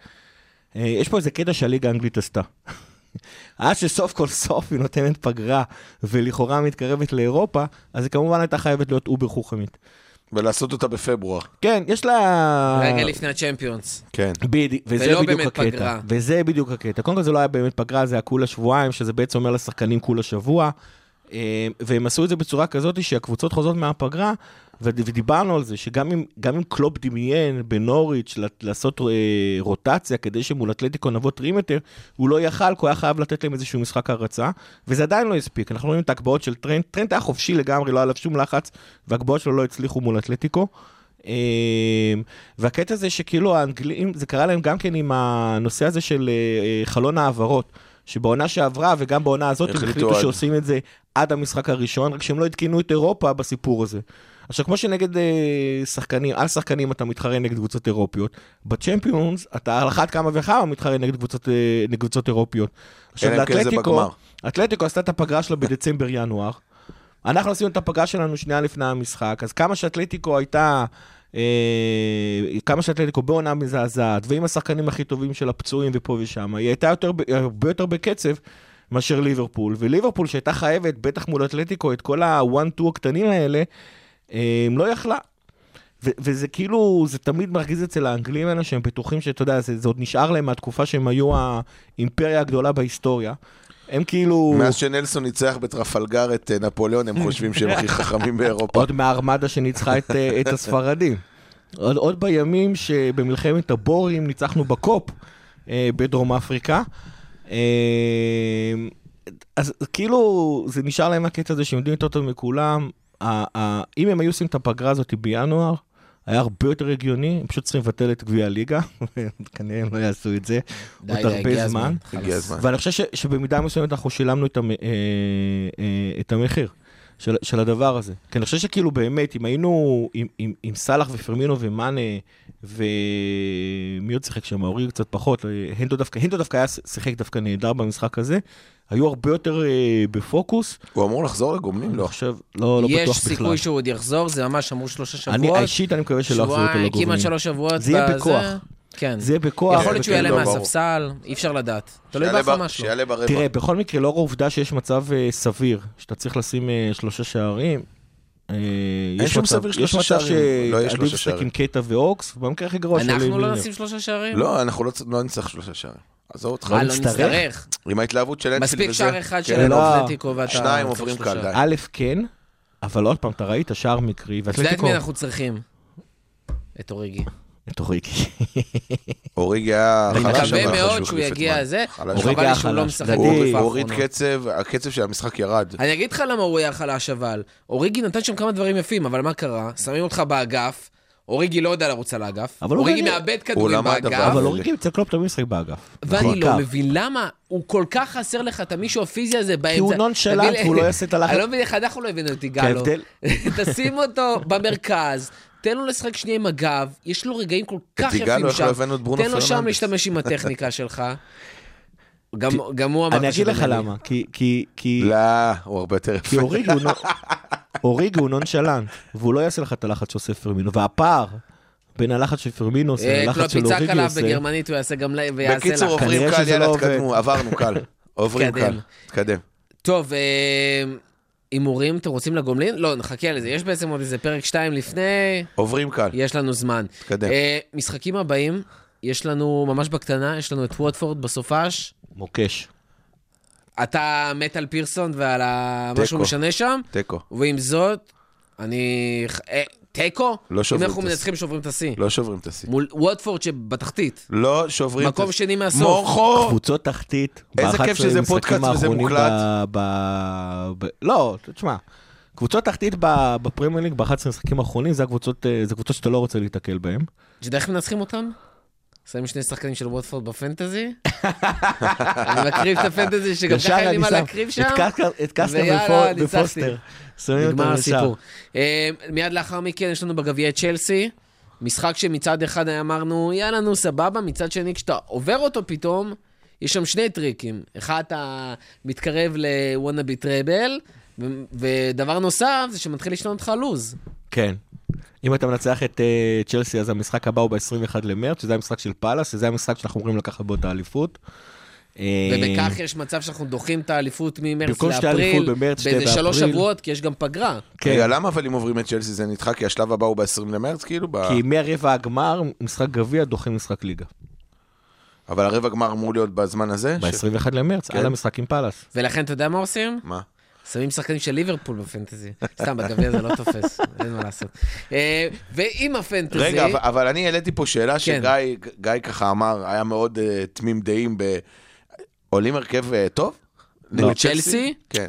אה, יש פה איזה קטע שהליגה האנגלית עשתה. [LAUGHS] עד שסוף כל סוף היא נותנת פגרה ולכאורה מתקרבת לאירופה, אז היא כמובן הייתה חייבת להיות אובר חוכמית. ולעשות אותה בפברואר. כן, יש לה... רגע לפני הצ'מפיונס. כן. בדיוק, וזה ולא בדיוק באמת הקטע. פגרה. וזה בדיוק הקטע. קודם כל זה לא היה באמת פגרה, זה היה כולה שבועיים, שזה בעצם אומר לשחקנים כולה שבוע. אה, והם עשו את זה בצורה כזאת שהקבוצות חוזרות מהפגרה, ודיברנו על זה, שגם אם, אם קלופ דמיין בנוריץ' לעשות אה, רוטציה כדי שמול אתלטיקו נבוא טרים יותר, הוא לא יכל, כי הוא היה חייב לתת להם איזשהו משחק הרצה, וזה עדיין לא הספיק. אנחנו רואים את ההגבהות של טרנט, טרנט היה חופשי לגמרי, לא היה עליו שום לחץ, וההגבהות שלו לא הצליחו מול אתלטיקו. אה, והקטע זה שכאילו האנגלים, זה קרה להם גם כן עם הנושא הזה של אה, חלון העברות. שבעונה שעברה וגם בעונה הזאת הם החליטו. שעושים את זה עד המשחק הראשון, רק שהם לא עדכנו את אירופה בסיפור הזה. עכשיו, כמו שנגד אה, שחקנים, על שחקנים אתה מתחרה נגד קבוצות אירופיות, בצ'מפיונס אתה על אחת כמה וכמה מתחרה נגד קבוצות, אה, נגד קבוצות אירופיות. עכשיו, כן לאתלטיקו. אתלטיקו עשתה את הפגרה שלה בדצמבר-ינואר. אנחנו עשינו את הפגרה שלנו שנייה לפני המשחק, אז כמה שאתלטיקו הייתה, אה, כמה שאתלטיקו בעונה מזעזעת, ועם השחקנים הכי טובים של הפצועים ופה ושם, היא הייתה יותר, הרבה יותר בקצב מאשר ליברפול, וליברפול שהייתה חייבת, בטח מול אתלטיקו, את כל ה-one-two הקטנים האלה, לא יכלה. ו- וזה כאילו, זה תמיד מרגיז אצל האנגלים האלה שהם בטוחים שאתה יודע, זה, זה עוד נשאר להם מהתקופה שהם היו האימפריה הגדולה בהיסטוריה. הם כאילו... מאז שנלסון ניצח בטרפלגר את אה, נפוליאון, הם חושבים שהם הכי חכמים באירופה. עוד מהארמדה שניצחה את, אה, את הספרדים. עוד, עוד בימים שבמלחמת הבורים ניצחנו בקופ אה, בדרום אפריקה. אה, אז כאילו זה נשאר להם הקטע הזה שהם יודעים יותר טוב מכולם. אם הם היו עושים את הפגרה הזאת בינואר, היה הרבה יותר הגיוני, הם פשוט צריכים לבטל את גביע הליגה, [LAUGHS] כנראה הם לא יעשו את זה די, עוד די, הרבה זמן. הזמן. ואני חושב ש, שבמידה מסוימת אנחנו שילמנו את, המ, אה, אה, את המחיר של, של הדבר הזה. כי אני חושב שכאילו באמת, אם היינו עם, עם, עם סאלח ופרמינו ומאנה, ומי עוד שיחק שם? אורי קצת פחות, אה, הנדו דווקא, הנדו דווקא היה שיחק דווקא נהדר במשחק הזה, היו הרבה יותר אה, בפוקוס. הוא אמור לחזור לגומלין? אני לא. חושב, לא, לא יש בטוח בכלל. סיכוי שהוא עוד יחזור, זה ממש אמרו שלושה אני, שבועות. אישית אני מקווה שלא יחזרו אותו שבועיים, לגובים. כמעט שלוש שבועות. זה יהיה. בכוח. כן. זה יהיה בכוח. יכול להיות שהוא יעלה לא. מהספסל, אי אפשר לדעת. תלוי שיעלה באיפה ב- משהו. שיעלה ברבע. תראה, בכל מקרה, לאור העובדה שיש מצב אה, סביר, שאתה צריך לשים אה, שלושה שערים, אה, יש שום מצב- סביר שלושה יש מצב לא שעדיף לשחק עם. קייטה ואוקס, ובמקרה הכי גרוע עם אנחנו לא. נשים שלושה שערים? לא, אנחנו לא לא נצטרך שלושה שערים. עזוב אותך. אה, לא נצטרך? עם ההתלהבות של אנפילד וזה. מספיק שער אחד כן. של לא. אתלטיקו ואתה... שניים עוברים. קל, די. א', כן, אבל עוד פעם, אתה ראית שער מקרי, אתה יודע את ואתלטיקו... מי אנחנו צריכים? את אוריגי. את אוריקי. אוריגי היה אני חלש, מקווה אבל מאוד שהוא יגיע. לזה. אוריגי חבל היה לי שהוא לא חלש, משחק. הוא הוא הוריד. קצב, הקצב של המשחק ירד. אני אגיד לך למה הוא היה חלש אבל. אוריגי נתן שם כמה דברים יפים, אבל מה קרה? שמים אותך באגף, אוריגי לא יודע לרוץ על האגף, אבל הוא אוריגי מאבד כדורים באגף, אבל- אוריקי אצל קלופ תמיד משחק באגף. ואני לא בקו. מבין למה הוא כל כך חסר לך את המישהו הפיזי הזה באמצע. כי הוא נונשלנט תביא לי- והוא לא יעשה את הלחץ. אני לא מבין איך אנחנו לא הבאנו את יגאלו. תשים אותו במרכז. תן לו לשחק שנייה עם הגב, יש לו רגעים כל כך יפים שם. לא הבאנו את ברונו תן לו שם? להשתמש עם הטכניקה [LAUGHS] שלך. גם- גם הוא אמר אני אגיד לך למה, כי- כי... כי- לא, הוא הרבה יותר כי יפה. אוריגי [LAUGHS] הוא נו- אוריגי הוא נונשלנט, והוא לא יעשה לך את הלחץ שעושה פרמינו, והפער בין הלחץ של פרמינו עושה אה, ללחץ של קלופ יצעק אוריגי עליו עושה. בגרמנית, הוא יעשה גם ל- ויעשה בקיצור. עוברים קל, יאללה, לא. תקדמו, עברנו קל. עוברים. קל, תתקדם. טוב, אה, הימורים, אתם רוצים לגומלין? לא, נחכה לזה. יש בעצם עוד איזה פרק 2 לפני, עוברים קל. יש לנו זמן. תתקדם. אה, משחקים הבאים, יש לנו ממש בקטנה, יש לנו את ווטפורד בסופש. מוקש. אתה מת על פירסון ועל ה- מה שהוא. משנה שם, תיקו. ועם זאת, אני... תיקו? לא שוברים אם אנחנו את השיא. מנצחים, שוברים את השיא. לא שוברים את השיא. מול ווטפורד שבתחתית. לא שוברים את מקום השיא. שני מהסוף. מורכו! קבוצות תחתית, איזה כיף ב-11 שזה פודקאסט וזה מוקלט. ב- ב- ב- לא, תשמע, קבוצות תחתית ב- בפרמייר ליג ב-11 משחקים האחרונים, זה הקבוצות, אה, זה קבוצות שאתה לא רוצה להיתקל בהן. אתה יודע איך מנצחים אותם? שמים שני שחקנים של ווטפורד בפנטזי. אני מקריב את הפנטזי שגם ככה אין לי מה להקריב שם. את קסטר-. ופוסטר. אותם נגמר. הסיפור. אה, מיד לאחר מכן יש לנו בגביע צ'לסי. משחק שמצד אחד אמרנו, יאללה, נו, סבבה, מצד שני, כשאתה עובר אותו פתאום, יש שם שני טריקים. אחד, אתה מתקרב ל wannabe treble, ו- ודבר נוסף, זה שמתחיל לשנות לך לוז. כן. אם אתה מנצח את אה, צ'לסי, אז המשחק הבא הוא ב-21 למרץ, שזה המשחק של פאלאס, שזה המשחק שאנחנו אמורים לקחת בו את האליפות. אה, ובכך יש מצב שאנחנו דוחים את האליפות ממרץ לאפריל, אליפות במרץ, באיזה שלוש. שבועות, כי יש גם פגרה. כן. רגע, למה אבל אם עוברים את צ'לסי זה נדחה? כי השלב הבא הוא ב-20 למרץ, כאילו? ב- כי מהרבע הגמר, משחק גביע דוחים משחק ליגה. אבל הרבע גמר אמור להיות בזמן הזה? ש- ב-21 למרץ, כן. על המשחק עם פאלאס. ולכן, אתה יודע מה עושים? מה? שמים שחקנים של ליברפול בפנטזי. סתם, בגביע זה לא תופס, אין מה לעשות. אה, ועם הפנטזי... רגע, אבל- אני העליתי פה שאלה כן. שגיא גיא ככה אמר, היה מאוד אה, תמים דעים ב... עולים הרכב אה, טוב? לא. נגד צ'לסי? כן.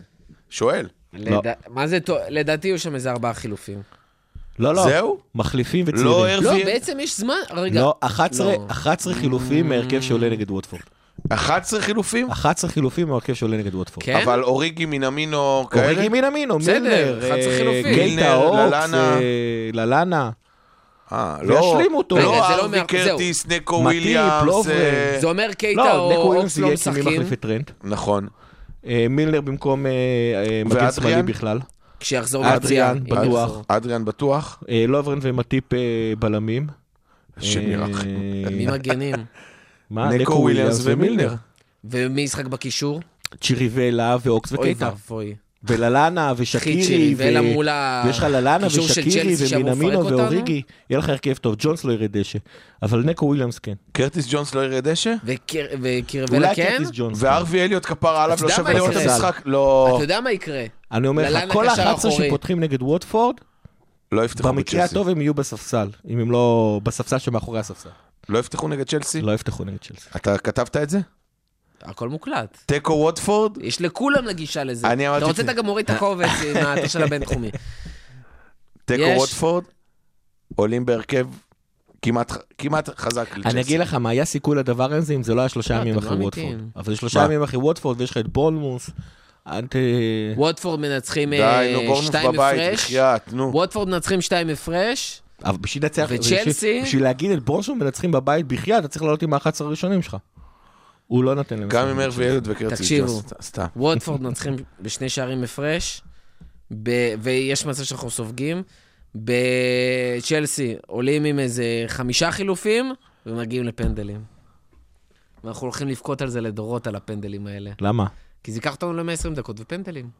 שואל. לדע- מה זה טוב? לדעתי היו שם איזה ארבעה חילופים. לא, לא. זהו? מחליפים לא וצעירים. לא? בעצם יש זמן, רגע. לא, 11 לא. 11 חילופים מהרכב שעולה נגד ווטפורד. 11 חילופים? 11 חילופים מהרכב שעולה נגד ווטפורד. כן? אבל אוריגי מינמינו כאלה? אוריגי מינה-מינו, בסדר, מילנר, 11 אה, חילופים. קייטה, מילנר, אוקס, ללאנה. אה, ללאנה. אה, לא. וישלימו אותו. לא זה לא ארווי. קרטיס, נקו וויליאמס. אה, זה אומר קייטה לא, נקו או וויליאמס אוקס לא יהיה כי מי משחקים, מחליף את טרנט. נכון. מילנר במקום מגן? שמאלי בכלל. כשיחזור אדריאן, לפציעה. בטוח. אדריאן בטוח. לוברן ומטיפ בלמים. השני אה, רק. מי מגנים? מה? נקו וויליאמס ומילנר. ומי ישחק בקישור? צ'יריבלה ואוקס אוי וקייטה. ואבוי. וללאנה ושקירי. ו- ויש לך ללאנה ושקירי ומינמינו? ואוריגי. יהיה לך הרכב טוב. ג'ונס לא ירד דשא. אבל נקו וויליאמס כן. קרטיס ג'ונס לא ירד דשא? וקיר- וצ'יריבלה כן? וארווי אליוט כפרה עליו לא שווה לראות את? המשחק? לא. אתה יודע מה יקרה? אני אומר לך, כל קשר ה-11 אחורי. שפותחים נגד ווטפורד, לא יפתחו במקרה. הטוב הם יהיו בספסל. אם הם לא בספסל שמאחורי הספסל. לא יפתחו נגד צ'לסי? לא יפתחו נגד צ'לסי. אתה כתבת את זה? הכל מוקלט. תיקו ווטפורד? יש לכולם לגישה לזה. אני אמרתי אתה רוצה, את זה. אתה גם מוריד את הקובץ עם [LAUGHS] האתר של הבינתחומי. תיקו. ווטפורד? עולים בהרכב כמעט כמעט חזק לצ'לסי. אני אגיד לך מה, היה סיכוי לדבר הזה אם זה לא היה שלושה לא, ימים אתם אחרי לא ווטפורד. אבל זה שלושה מה? ימים אחרי ווטפורד ויש לך את בולמוס. ווטפורד מנצחים די, אה, נו בורנוף שתיים בבית, הפרש. בחייאת, נו. ווטפורד מנצחים שתיים הפרש. אבל בשביל לנצח... וצ'לסי? בשביל- להגיד את בורנשום מנצחים בבית בחייאת, אתה צריך לעלות עם ה-11 הראשונים שלך. הוא לא נותן להם... גם עם ארווי. אליוט וקרטיס תקשיבו. ווטפורד מנצחים בשני שערים הפרש. ב- ויש מצב שאנחנו סופגים. בצ'לסי עולים עם איזה חמישה חילופים ומגיעים לפנדלים. ואנחנו הולכים לבכות על זה לדורות, על הפנדלים האלה. למה? כי זה ייקח אותנו ל-120 דקות ופנדלים.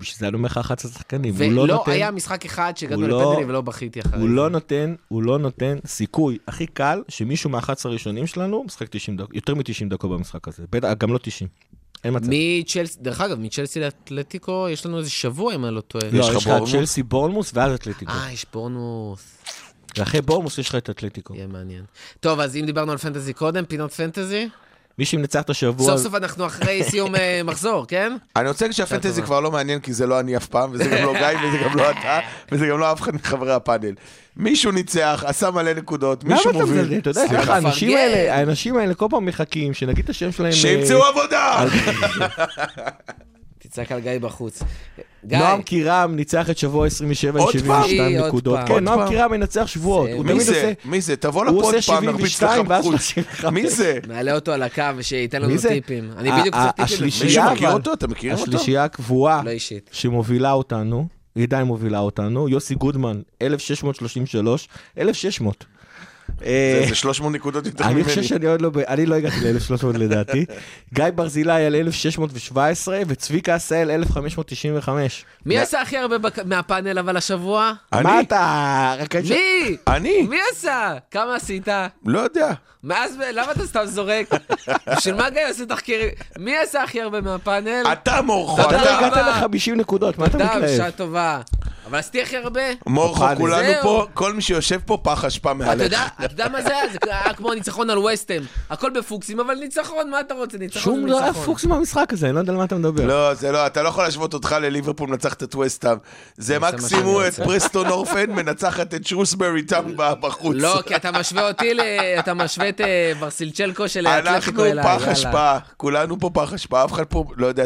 בשביל זה אני אומר לך 11 שחקנים. הוא לא ולא נותן... היה משחק אחד שהגענו לא- לפנדלים ולא בכיתי אחרי הוא זה. לא נותן, הוא לא נותן סיכוי הכי קל שמישהו מה-11 הראשונים שלנו משחק 90 דקות, יותר מ-90 דקות במשחק הזה. בטח, גם לא 90. אין מצב. מצ'לסי, דרך אגב, מצ'לסי לאתלטיקו יש לנו איזה שבוע, אם אני לא טועה. לא, יש לך? צ'לסי בורנמוס ואז אתלטיקו. אה, יש בורנמוס. ואחרי בורנמוס יש לך את אתלטיקו. יהיה מעניין. טוב, אז אם דיברנו על פנטזי קודם, פינות פנטזי, מי שמנצח את השבוע... סוף סוף אנחנו אחרי [LAUGHS] סיום אה, מחזור, כן? אני רוצה להגיד שהפנטזי. כבר לא מעניין, כי זה לא אני אף פעם, וזה גם לא גיא, וזה גם לא אתה, [LAUGHS] וזה גם לא אף אחד מחברי הפאנל. מישהו ניצח, עשה מלא נקודות, למה מישהו אתה מזלזל? מוביל. אתה יודע, סליחה, האנשים. האלה, האנשים האלה כל פעם מחכים שנגיד את השם שלהם... שימצאו אה, עבודה! [LAUGHS] תצעק על גיא בחוץ. גיא, נועם קירם ניצח את שבוע 27 עם עוד פעם? 72 עוד נקודות. פעם. כן, עוד נועם פעם? קירם מנצח שבועות. הוא מי תמיד זה? עושה... מי זה? תבוא הוא לפה עושה עוד פעם, נרביץ לך 72 ואז בחוץ. 35. מי זה? נעלה אותו על הקו ושייתן מי לנו זה? טיפים. אני ה- בדיוק ה- צריך טיפים. השלישייה- מישהו אבל- מכיר אותו? אתה מכיר אותו? השלישייה הקבועה לא אישית. שמובילה אותנו, היא עדיין מובילה אותנו, יוסי גודמן, 1633, 1600. אה, זה- זה 300 נקודות יותר אני ממני. חושב שאני עוד לא, אני לא הגעתי ל-1300 לדעתי. [LAUGHS] גיא ברזילי על 1617 וצביקה עשהאל 1595. מי עשה הכי הרבה מהפאנל אבל השבוע? אני? מה אתה? אני- מי? אני? מי עשה? כמה עשית? לא יודע. מאז, למה אתה סתם זורק? [LAUGHS] בשביל מה גיא עושה תחקירים? מי עשה הכי הרבה מהפאנל? אתה מורכו, אתה תודה לא. הגעת ל-50 נקודות, מה אתה תודה, מתלהב? בשעה טובה. אבל עשיתי הכי הרבה. מורכו. כולנו. פה, כל מי שיושב פה פח אשפה אתה מעליך. יודע, אתה יודע מה זה היה? זה היה כמו ניצחון על ווסטהאם. הכל בפוקסים, אבל ניצחון, מה אתה רוצה? ניצחון שום לא היה ניצחון. פוקס מהמשחק הזה, אני לא יודע על מה אתה מדבר. לא, זה לא, אתה לא יכול להשוות אותך לליברפול מנצחת את וסטאם. זה מקסימום את. פרסטון אורפן מנצחת את שרוסברי טאון [LAUGHS] בחוץ. לא, כי אתה משווה אותי, ל- אתה משווה את אה, ורסילצ'לקו של אנחנו האתלטיקו אליי. פח יאללה. אשפה, כולנו פה פח אשפה, אף אחד פה לא יודע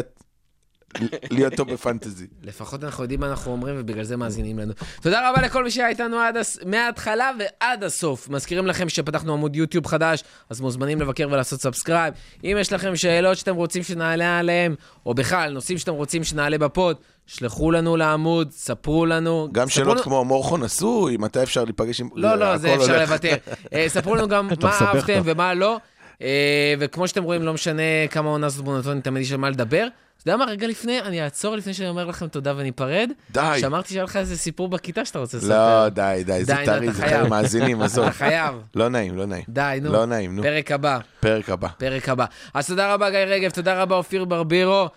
להיות טוב בפנטזי. לפחות אנחנו יודעים מה אנחנו אומרים, ובגלל זה מאזינים לנו. תודה רבה לכל מי שהיה איתנו עד הס... מההתחלה ועד הסוף. מזכירים לכם שפתחנו עמוד יוטיוב חדש, אז מוזמנים לבקר ולעשות subscribe. אם יש לכם שאלות שאתם רוצים שנעלה עליהם, או בכלל, נושאים שאתם רוצים שנעלה ב pod, שלחו לנו לעמוד, ספרו לנו. גם ספרו שאלות לנו- כמו מורכו נשוי, מתי אפשר להיפגש עם... לא, לא, זה אפשר. לוותר. [LAUGHS] אה, ספרו לנו גם מה אהבתם. ומה לא. אה, וכמו שאתם רואים, לא משנה כמה עונה זאת מונוטונית, תמיד יש על מה לדבר. אתה יודע מה, רגע לפני, אני אעצור לפני שאני אומר לכם תודה וניפרד. די. שאמרתי שהיה לך איזה סיפור בכיתה שאתה רוצה לספר. לא, די, די, זה טרי, זה חייב. מאזינים, עזוב. אתה חייב. לא נעים, לא נעים. די, נו. לא נעים, נו. פרק הבא, פרק הבא. פרק הבא. אז תודה רבה, גיא רגב, תודה רבה, אופיר ברבירו.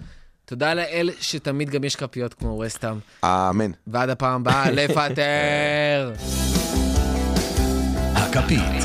תודה לאל שתמיד גם יש כפיות כמו וסטאם. אמן. ועד הפעם הבאה, לפטר. [LAUGHS] הכפית.